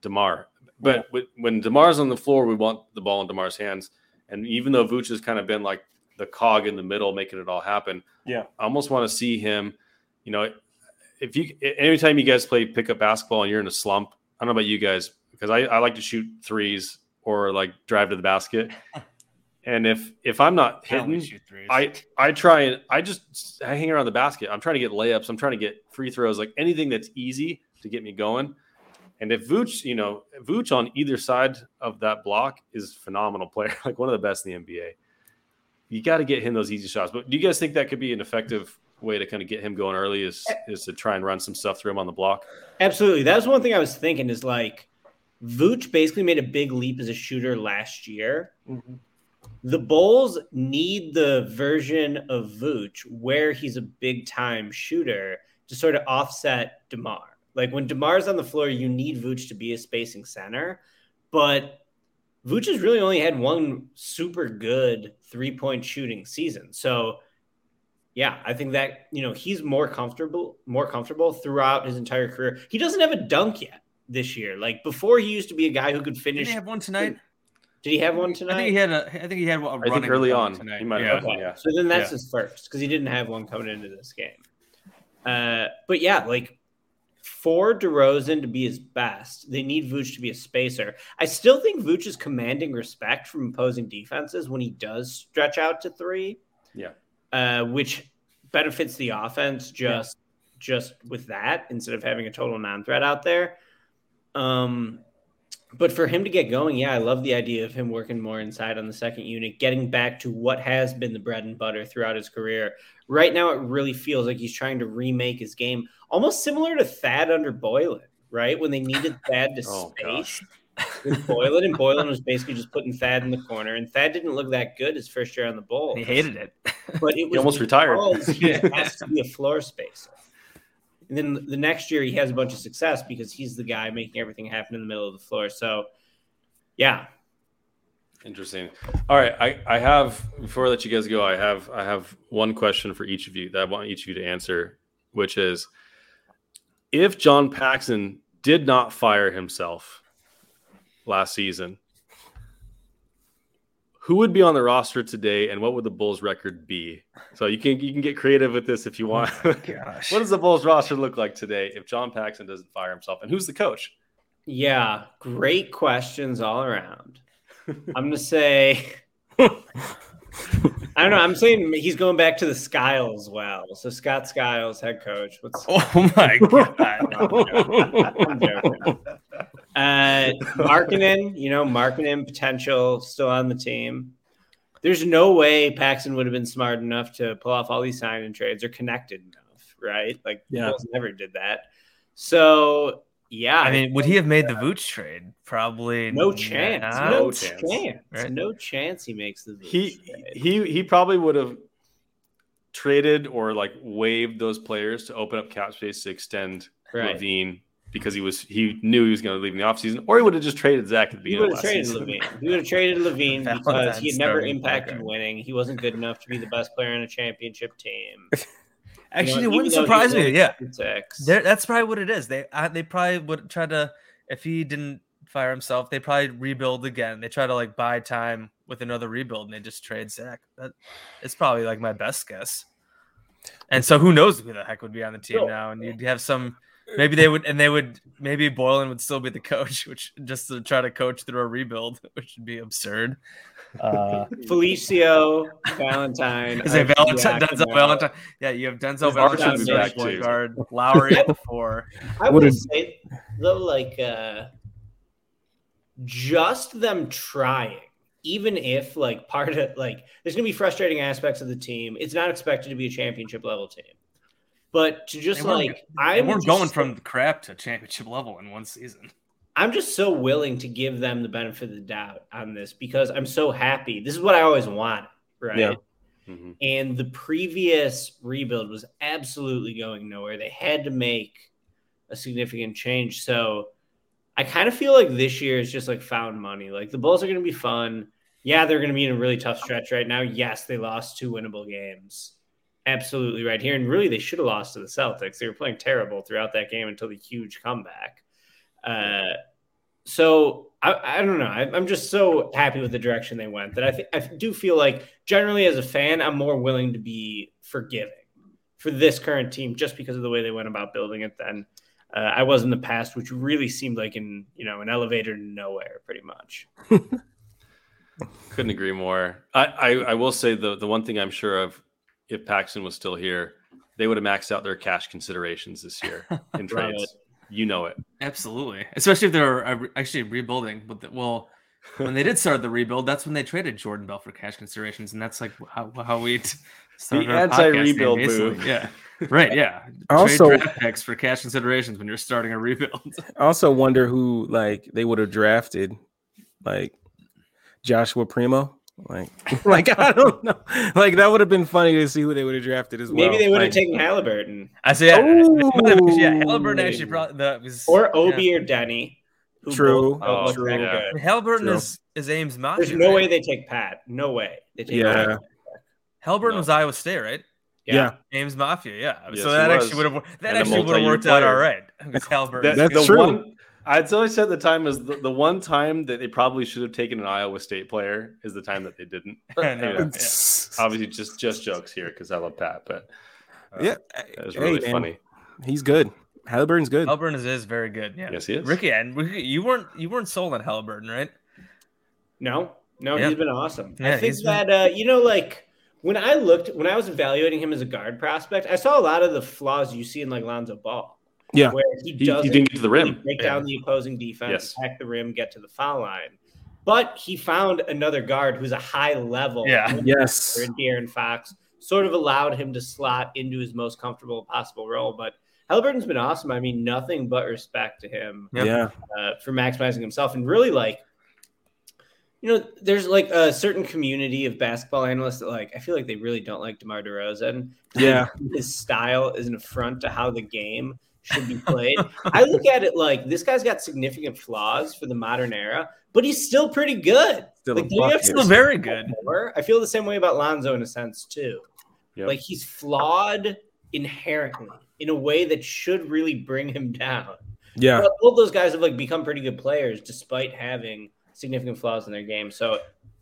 Demar. But yeah. when Demar's on the floor, we want the ball in Demar's hands. And even though Vooch has kind of been like the cog in the middle, making it all happen, yeah, I almost want to see him. You know, if you anytime you guys play pickup basketball and you're in a slump, I don't know about you guys because I, I like to shoot threes or like drive to the basket. [LAUGHS] And if if I'm not hitting, I I try and I just I hang around the basket. I'm trying to get layups. I'm trying to get free throws, like anything that's easy to get me going. And if Vooch, you know, Vooch on either side of that block is phenomenal player, [LAUGHS] like one of the best in the NBA. You got to get him those easy shots. But do you guys think that could be an effective way to kind of get him going early? Is is to try and run some stuff through him on the block? Absolutely. That was one thing I was thinking. Is like Vooch basically made a big leap as a shooter last year. Mm-hmm. The Bulls need the version of Vooch where he's a big time shooter to sort of offset DeMar like when DeMar's on the floor, you need Vooch to be a spacing center, but Vooch has really only had one super good three point shooting season. So, yeah, I think that you know he's more comfortable, more comfortable throughout his entire career. He doesn't have a dunk yet this year. Like before, he used to be a guy who could finish. Did he have one tonight? Did he have one tonight? I think he had a. I think he had one. I think early on tonight. He might yeah. have one, yeah. So then that's yeah. his first because he didn't have one coming into this game. Uh, but yeah, like for DeRozan to be his best, they need Vooch to be a spacer. I still think Vooch is commanding respect from opposing defenses when he does stretch out to three. Yeah. Uh, which benefits the offense just yeah. just with that instead of having a total non-threat out there. Um, but for him to get going, yeah, I love the idea of him working more inside on the second unit, getting back to what has been the bread and butter throughout his career. Right now, it really feels like he's trying to remake his game, almost similar to Thad under Boylen, right? When they needed [LAUGHS] Thad to oh, space with Boylen, and Boylen was basically just putting Thad in the corner, and Thad didn't look that good his first year on the Bulls. He hated it, but it was he almost retired. he [LAUGHS] has to be a floor spacer. And then the next year he has a bunch of success because he's the guy making everything happen in the middle of the floor. So, yeah. Interesting. All right, I, I have before I let you guys go, I have I have one question for each of you that I want each of you to answer, which is if John Paxson did not fire himself last season, who would be on the roster today and what would the Bulls record be? So you can you can get creative with this if you want. Oh [LAUGHS] gosh. what does the Bulls roster look like today if John Paxson doesn't fire himself? And who's the coach? Yeah, great questions all around. [LAUGHS] I'm gonna say I don't know. I'm saying he's going back to the Skiles well. So Scott Skiles, head coach. What's Oh my [LAUGHS] god. I'm joking. Uh, [LAUGHS] Markkanen, you know, Markkanen potential still on the team. There's no way Paxson would have been smart enough to pull off all these sign and trades or connected enough, right? Like, Yeah. Bulls never did that. So, yeah, I mean, would he have made the Vooch trade? Probably no chance, not. no, No chance, chance. Right. no chance he makes the Vooch he trade. he he probably would have traded or like waived those players to open up cap space to extend Right. LaVine because he was he knew he was going to leave in the offseason, or he would have just traded Zach at the He beginning would of have traded season. LaVine. He would have traded LaVine because he had never impacted point winning. He wasn't good enough to be the best player on a championship team. [LAUGHS] Actually, You know, it wouldn't surprise me. Yeah, Six. That's probably what it is. They uh, they probably would try to if he didn't fire himself, they probably rebuild again. They try to like buy time with another rebuild, and they just trade Zach. That it's probably like my best guess. And so who knows who the heck would be on the team Sure. now? And you'd have some. Maybe they would, and they would. Maybe Boylen would still be the coach, which just to try to coach through a rebuild, [LAUGHS] which would be absurd. Uh, Felicio, Valentine. is it Valentine? Denzel Valentine? Yeah, you have Denzel Valentine be as back, point guard, Lauri at the four. [LAUGHS] I would say though, like uh, just them trying, even if like part of like there's gonna be frustrating aspects of the team. It's not expected to be a championship level team, but to just They like They I'm weren't just going so- from crap to championship level in one season. I'm just so willing to give them the benefit of the doubt on this because I'm so happy. This is what I always wanted, right? Yeah. Mhm. And the previous rebuild was absolutely going nowhere. They had to make a significant change. So I kind of feel like this year is just like found money. Like the Bulls are going to be fun. Yeah, they're going to be in a really tough stretch right now. Yes, they lost two winnable games. Absolutely right here. And really, they should have lost to the Celtics. They were playing terrible throughout that game until the huge comeback. Uh, so I, I don't know. I, I'm just so happy with the direction they went that I think I do feel like generally as a fan, I'm more willing to be forgiving for this current team just because of the way they went about building it than uh, I was in the past, which really seemed like in you know an elevator to nowhere, pretty much. [LAUGHS] Couldn't agree more. I, I I will say the the one thing I'm sure of, if Paxson was still here, they would have maxed out their cash considerations this year [LAUGHS] in trades. it. You know it. Absolutely, especially if they're uh, actually rebuilding. But the, well, when they did start the rebuild, that's when they traded Jordan Bell for cash considerations, and that's like how, how we t- started our podcast name, anti-rebuild basically. move. Yeah, right. Yeah. [LAUGHS] Also- Trade draft picks for cash considerations when you're starting a rebuild. I also wonder who like they would have drafted, like Joshua Primo. Like, [LAUGHS] like I don't know. Like that would have been funny to see who they would have drafted as well. Maybe they would have Like, taken Halliburton I say, yeah, they yeah. Halliburton actually brought the was, or Obi yeah. or Deni. True. both Oh, true. Yeah. Halliburton True. is is Ames Mafia. There's no right? way they take Pat. No way. They take Yeah. Pat. Halliburton No. was Iowa State, right? Yeah. Ames Mafia, yeah. Yes, so that actually would have that And actually would have multi-year worked out all right. Because Halliburton. That- That's the true. One, I'd always said the time is the, the one time that they probably should have taken an Iowa State player is the time that they didn't. [LAUGHS] I know. Yeah. [LAUGHS] obviously, just just jokes here because I love Pat, but uh, Yeah, that was really man, funny. He's good. Halliburton's good. Halliburton is, is very good. Yeah. Yes, he is. Ricky, and Ricky, you weren't you weren't sold on Halliburton, right? No, no, Yeah. he's been awesome. Yeah, I think he's been- that uh, you know, like when I looked when I was evaluating him as a guard prospect, I saw a lot of the flaws you see in like Lonzo Ball. Yeah. where he He, he doesn't didn't get to the really rim. break down the opposing defense, Yes. attack the rim, get to the foul line. But he found another guard who's a high level. Yeah. Yes. And De'Aaron Fox sort of allowed him to slot into his most comfortable possible role. But Halliburton's been awesome. I mean, nothing but respect to him Yeah. uh, for maximizing himself and really like you know there's like a certain community of basketball analysts that like i feel like they really don't like demar DeRozan Yeah. [LAUGHS] his style is an affront to how the game should be played. I look at it like this guy's got significant flaws for the modern era, but he's still pretty good. Still Like, a do you have bucket. to Still very good. more? I feel the same way about Lonzo in a sense too. Yep. Like he's flawed inherently in a way that should really bring him down. Yeah. But both those guys have like become pretty good players despite having significant flaws in their game. So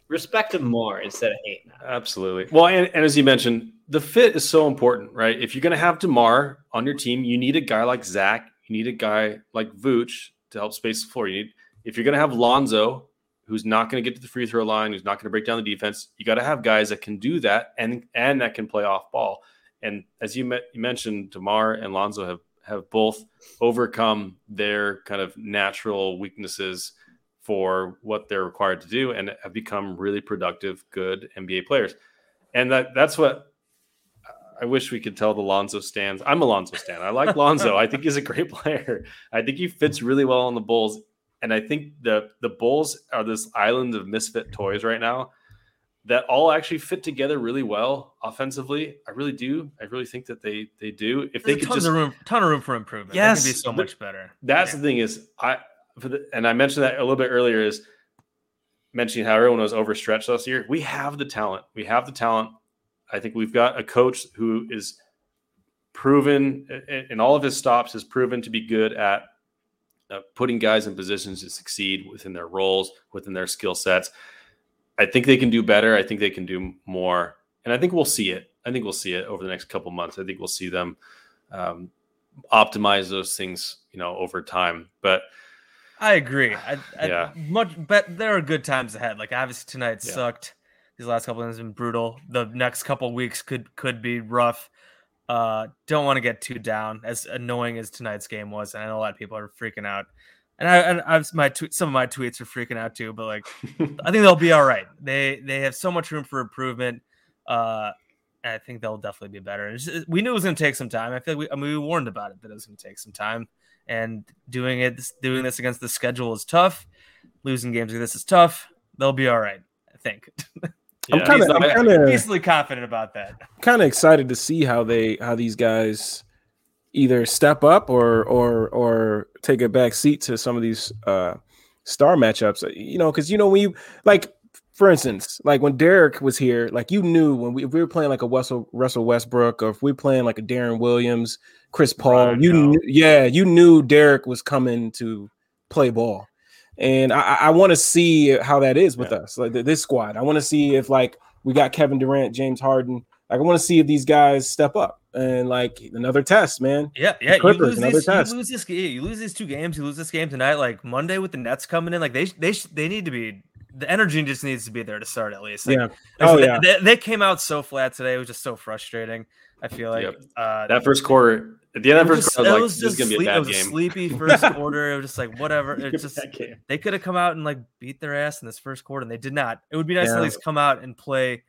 respect him more instead of hating. Absolutely. Well, and, and as you mentioned, the fit is so important, right? If you're going to have DeMar on your team, you need a guy like Zach. You need a guy like Vooch to help space the floor. You need, if you're going to have Lonzo, who's not going to get to the free throw line, who's not going to break down the defense, you got to have guys that can do that and and that can play off ball. And as you, met, you mentioned, DeMar and Lonzo have have both overcome their kind of natural weaknesses for what they're required to do and have become really productive, good NBA players. And that that's what I wish we could tell the Lonzo stands. I'm a Lonzo stan. I like Lonzo. I think he's a great [LAUGHS] player. I think he fits really well on the Bulls. And I think the the Bulls are this island of misfit toys right now that all actually fit together really well offensively. I really do. I really think that they they do. If they There's could tons just of room, ton of room for improvement. Yes, they can be so much better. that's Yeah. the thing is I for the and I mentioned that a little bit earlier is mentioning how everyone was overstretched last year. We have the talent. We have the talent. I think we've got a coach who is proven in- all of his stops has proven to be good at uh, putting guys in positions to succeed within their roles, within their skill sets. I think they can do better. I think they can do more, and I think we'll see it. I think we'll see it over the next couple months. I think we'll see them um, optimize those things, you know, over time. But I agree. I, I Yeah. much but there are good times ahead. Like obviously tonight Yeah. sucked. These last couple of have been brutal. The next couple weeks could could be rough. Uh don't want to get too down as annoying as tonight's game was. And I know a lot of people are freaking out. And I and I was my tweet some of my tweets are freaking out too, but like I think they'll be all right. They they have so much room for improvement. Uh I think they'll definitely be better. Just- we knew it was going to take some time. I feel like we, I mean, we warned about it that it was going to take some time. And doing it, doing this against the schedule is tough. Losing games like this is tough. They'll be all right. I think. [LAUGHS] I'm yeah, kind of, I'm kind of, Easily confident about that. kind of excited to see how they, how these guys either step up or, or, or take a back seat to some of these uh, star matchups. You know, because you know when you like, for instance, like when Derrick was here, like you knew when we, if we were playing like a Russell Russell Westbrook, or if we were playing like a Deron Williams, Chris Paul, Rondo. you knew, yeah, you knew Derrick was coming to play ball. And I, I- I want to see how that is with Yeah. us, like this squad. I want to see if like we got Kevin Durant, James Harden. Like I want to see if these guys step up and like another test, man. Yeah, yeah. You Clippers, lose, another these, you lose this. You lose these two games. You lose this game tonight. Like Monday with the Nets coming in. Like they they they need to be. The energy just needs to be there to start at least. Like, Yeah. Oh they, yeah. They, they came out so flat today. It was just so frustrating. I feel like Yep. uh, that first quarter, at the end of the first quarter, I it was was like, this is just going to be sleep- a it bad was a sleepy [LAUGHS] first quarter. It was just like whatever. It just they could have come out and like beat their ass in this first quarter, and they did not. It would be nice to at least come out and play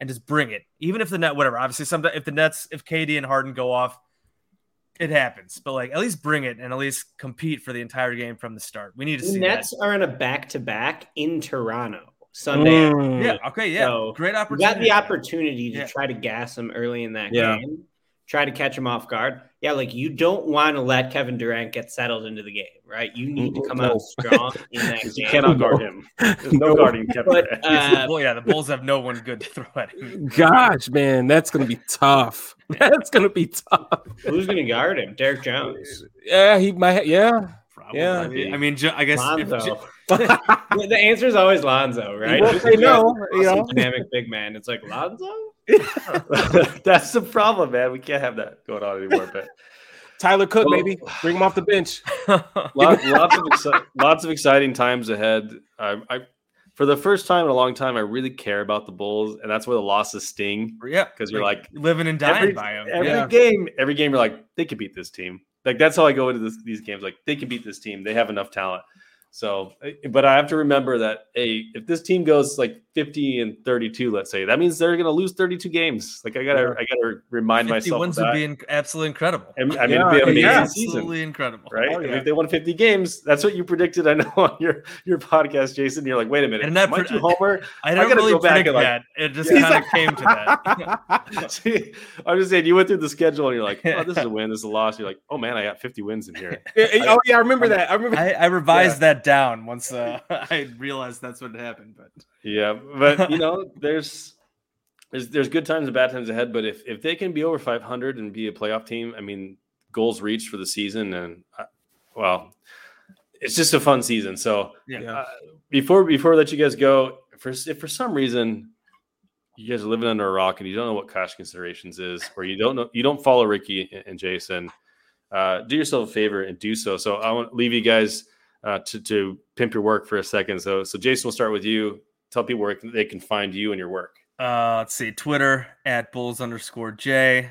and just bring it, even if the net, whatever. Obviously, sometimes if the Nets, if KD and Harden go off, it happens. But like, at least bring it and at least compete for the entire game from the start. We need to The see Nets that. are in a back to back in Toronto Sunday. Mm. Yeah. Okay. Yeah. So, Great opportunity. got the opportunity to Yeah. try to gas them early in that Yeah. game, try to catch him off guard. Yeah, like you don't want to let Kevin Durant get settled into the game, right? You need to come No. out strong in that [LAUGHS] You game. cannot guard him. There's no [LAUGHS] No. guarding Kevin But Durant. uh, well, yeah, the Bulls have no one good to throw at him. Gosh, man, that's gonna be tough. [LAUGHS] That's gonna be tough. who's going to guard him? Derrick Jones. Yeah, he might. Yeah, Probably. Yeah. I mean, I mean, I guess Lonzo. Jo- the answer is always Lonzo, right? won't Just say no, you awesome know. dynamic big man. It's like Lonzo. [LAUGHS] That's the problem, man. We can't have that going on anymore. But [LAUGHS] Tyler Cook, Well- maybe bring him off the bench. [LAUGHS] lots, lots of exci- lots of exciting times ahead. I, I, for the first time in a long time, I really care about the Bulls, and that's where the losses sting. Yeah, because you're like, living and dying Every, by them. every yeah. game, every game, you're like, they could beat this team. Like that's how I go into this, these games. Like they can beat this team. They have enough talent. So, eh, but I have to remember that hey, if this team goes like 50 and 32, let's say, that means they're going to lose 32 games. Like I gotta, Yeah. I gotta remind 50 myself. wins of would that. be in- absolutely incredible. I mean, I mean, Yeah, it'd be an yeah. amazing absolutely season, incredible. right? Oh, I mean, if they won 50 games, that's what you predicted. I know [LAUGHS] on your your podcast, Jason. You're like, wait a minute, And that am I pre- too homer? I I don't gotta really go back predict and, like- that. It just [LAUGHS] kind of came to that. [LAUGHS] See, I'm just saying, you went through the schedule and you're like, oh, this is a win, this is a loss. You're like, oh man, I got 50 wins in here. oh yeah, I remember that. I remember. I, I revised that down once uh, I realized that's what happened. But Yeah, but [LAUGHS] you know, there's there's there's good times and bad times ahead. But if if they can be over 500 and be a playoff team, I mean, goals reached for the season, and uh, well, it's just a fun season. So yeah, uh, before before I let you guys go, for if for some reason you guys are living under a rock and you don't know what cash considerations is, or you don't know you don't follow Ricky and- Jason, uh, do yourself a favor and do so. So I want to leave you guys uh, to to pimp your work for a second. So so Jason, we'll start with you. Tell people where they can find you and your work. Uh, let's see, Twitter at bulls underscore J,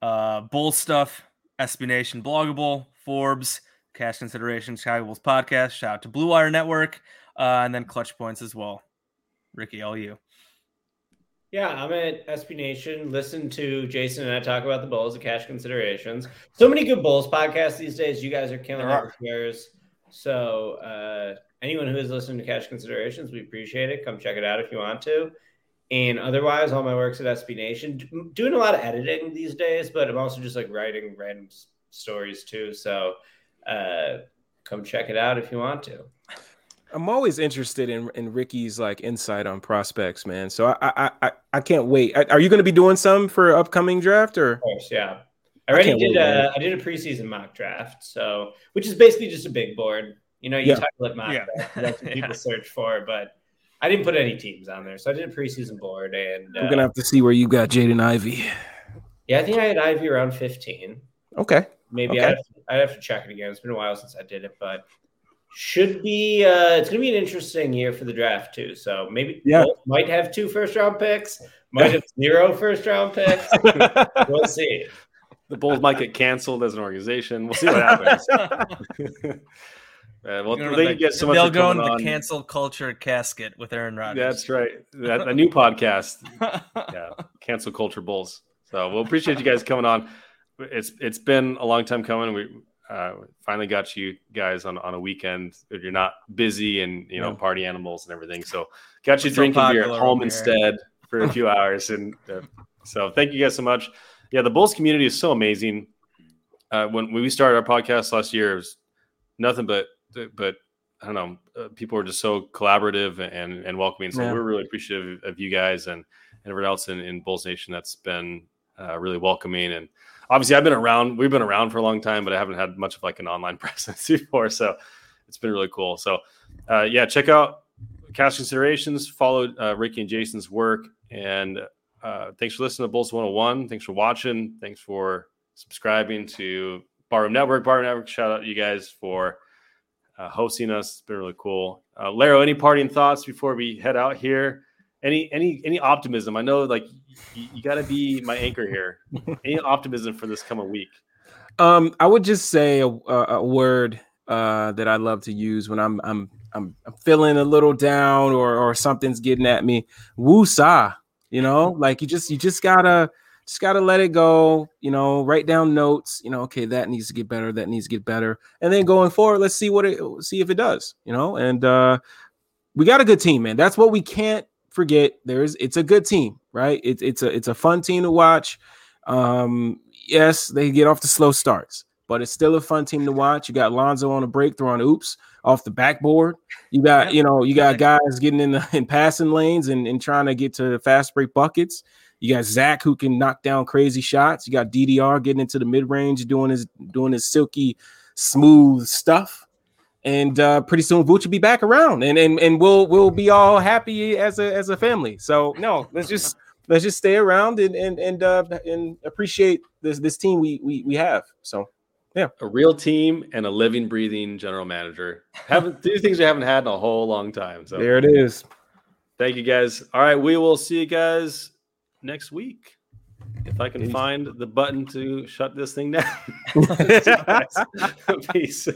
uh, bull stuff, SB Nation Blog a Bull, Forbes, cash consideration, Chicago Bulls podcast. Shout out to Blue Wire Network, uh, and then Clutch Points as well. Ricky, all you. Yeah, I'm at SB Nation. Listen to Jason and I talk about the Bulls, the cash considerations. So many good Bulls podcasts these days. You guys are killing There it with. So uh, anyone who is listening to cash considerations, we appreciate it. Come check it out if you want to. And otherwise, all my work's at SB Nation. Doing a lot of editing these days, but I'm also just like writing random stories too. So uh, come check it out if you want to. I'm always interested in in Ricky's like insight on prospects, man. So I I I, I can't wait. Are you going to be doing some for upcoming draft or? Of course, yeah. I already can't did. wait, a, I did a preseason mock draft, so which is basically just a big board. You know, you Yeah. title it mock Yeah. draft. [LAUGHS] That's what Yeah. people search for, but I didn't put any teams on there, so I did a preseason board, and We're uh, gonna have to see where you got Jaden Ivey. yeah, I think I had Ivey around fifteen. Okay. Maybe Okay. I'd, have to, I'd have to check it again. It's been a while since I did it, but should be. Uh, it's going to be an interesting year for the draft too. So maybe Yeah. Bulls might have two first round picks, might have [LAUGHS] zero first round picks. [LAUGHS] we'll see. The Bulls might get canceled as an organization. We'll see what happens. Uh, well, Go to thank the- you guys so much They'll for go coming into the on. cancel culture casket with Aaron Rodgers. That's right. That, a new podcast. [LAUGHS] yeah, cancel culture bulls. So we'll appreciate you guys coming on. It's it's been a long time coming. We uh, finally got you guys on, on a weekend. If you're not busy and you know Yeah. party animals and everything, so got you We're so drinking beer at home over here. instead for a few [LAUGHS] hours. And uh, so thank you guys so much. Yeah, the Bulls community is so amazing. Uh, when when we started our podcast last year, it was nothing but but I don't know. Uh, people are just so collaborative and and welcoming. So Yeah. we're really appreciative of you guys and, and everyone else in, in Bulls Nation that's been uh, really welcoming. And obviously, I've been around. We've been around for a long time, but I haven't had much of like an online [LAUGHS] presence before. So it's been really cool. So uh, yeah, check out Cash Considerations. Follow uh, Ricky and Jason's work. And uh, thanks for listening to Bulls 101. Thanks for watching. Thanks for subscribing to Barroom Network. Barroom Network, shout out to you guys for uh, hosting us. It's been really cool. Uh, Laro, any parting thoughts before we head out here? Any any any optimism? I know like you, you got to be my anchor here. [LAUGHS] any optimism for this coming week? Um, I would just say a, a, word uh, that I love to use when I'm I'm I'm, feeling a little down or or something's getting at me. Woo-sa, you know, like you just you just gotta just gotta let it go. You know, write down notes. You know, okay, that needs to get better. That needs to get better. And then going forward, let's see what it see if it does. You know, and uh, we got a good team, man. That's what we can't forget. There's it's a good team, right? It's it's a it's a fun team to watch. Um, yes, they get off the slow starts, but it's still a fun team to watch. You got Lonzo on a breakthrough on oops off the backboard. You got, you know, you got guys getting in the in passing lanes and, and trying to get to fast break buckets. You got Zach who can knock down crazy shots. You got DDR getting into the mid range, doing his doing his silky smooth stuff. And uh, pretty soon Vooch will be back around, and and and we'll we'll be all happy as a as a family. So no, let's just let's just stay around and and and uh, and appreciate this this team we we we have. So yeah, A real team and a living, breathing general manager. Haven't [LAUGHS] two things you haven't had in a whole long time. So there it is. thank you guys. All right, we will see you guys next week. If I can find the button to shut this thing down. See you guys. Peace.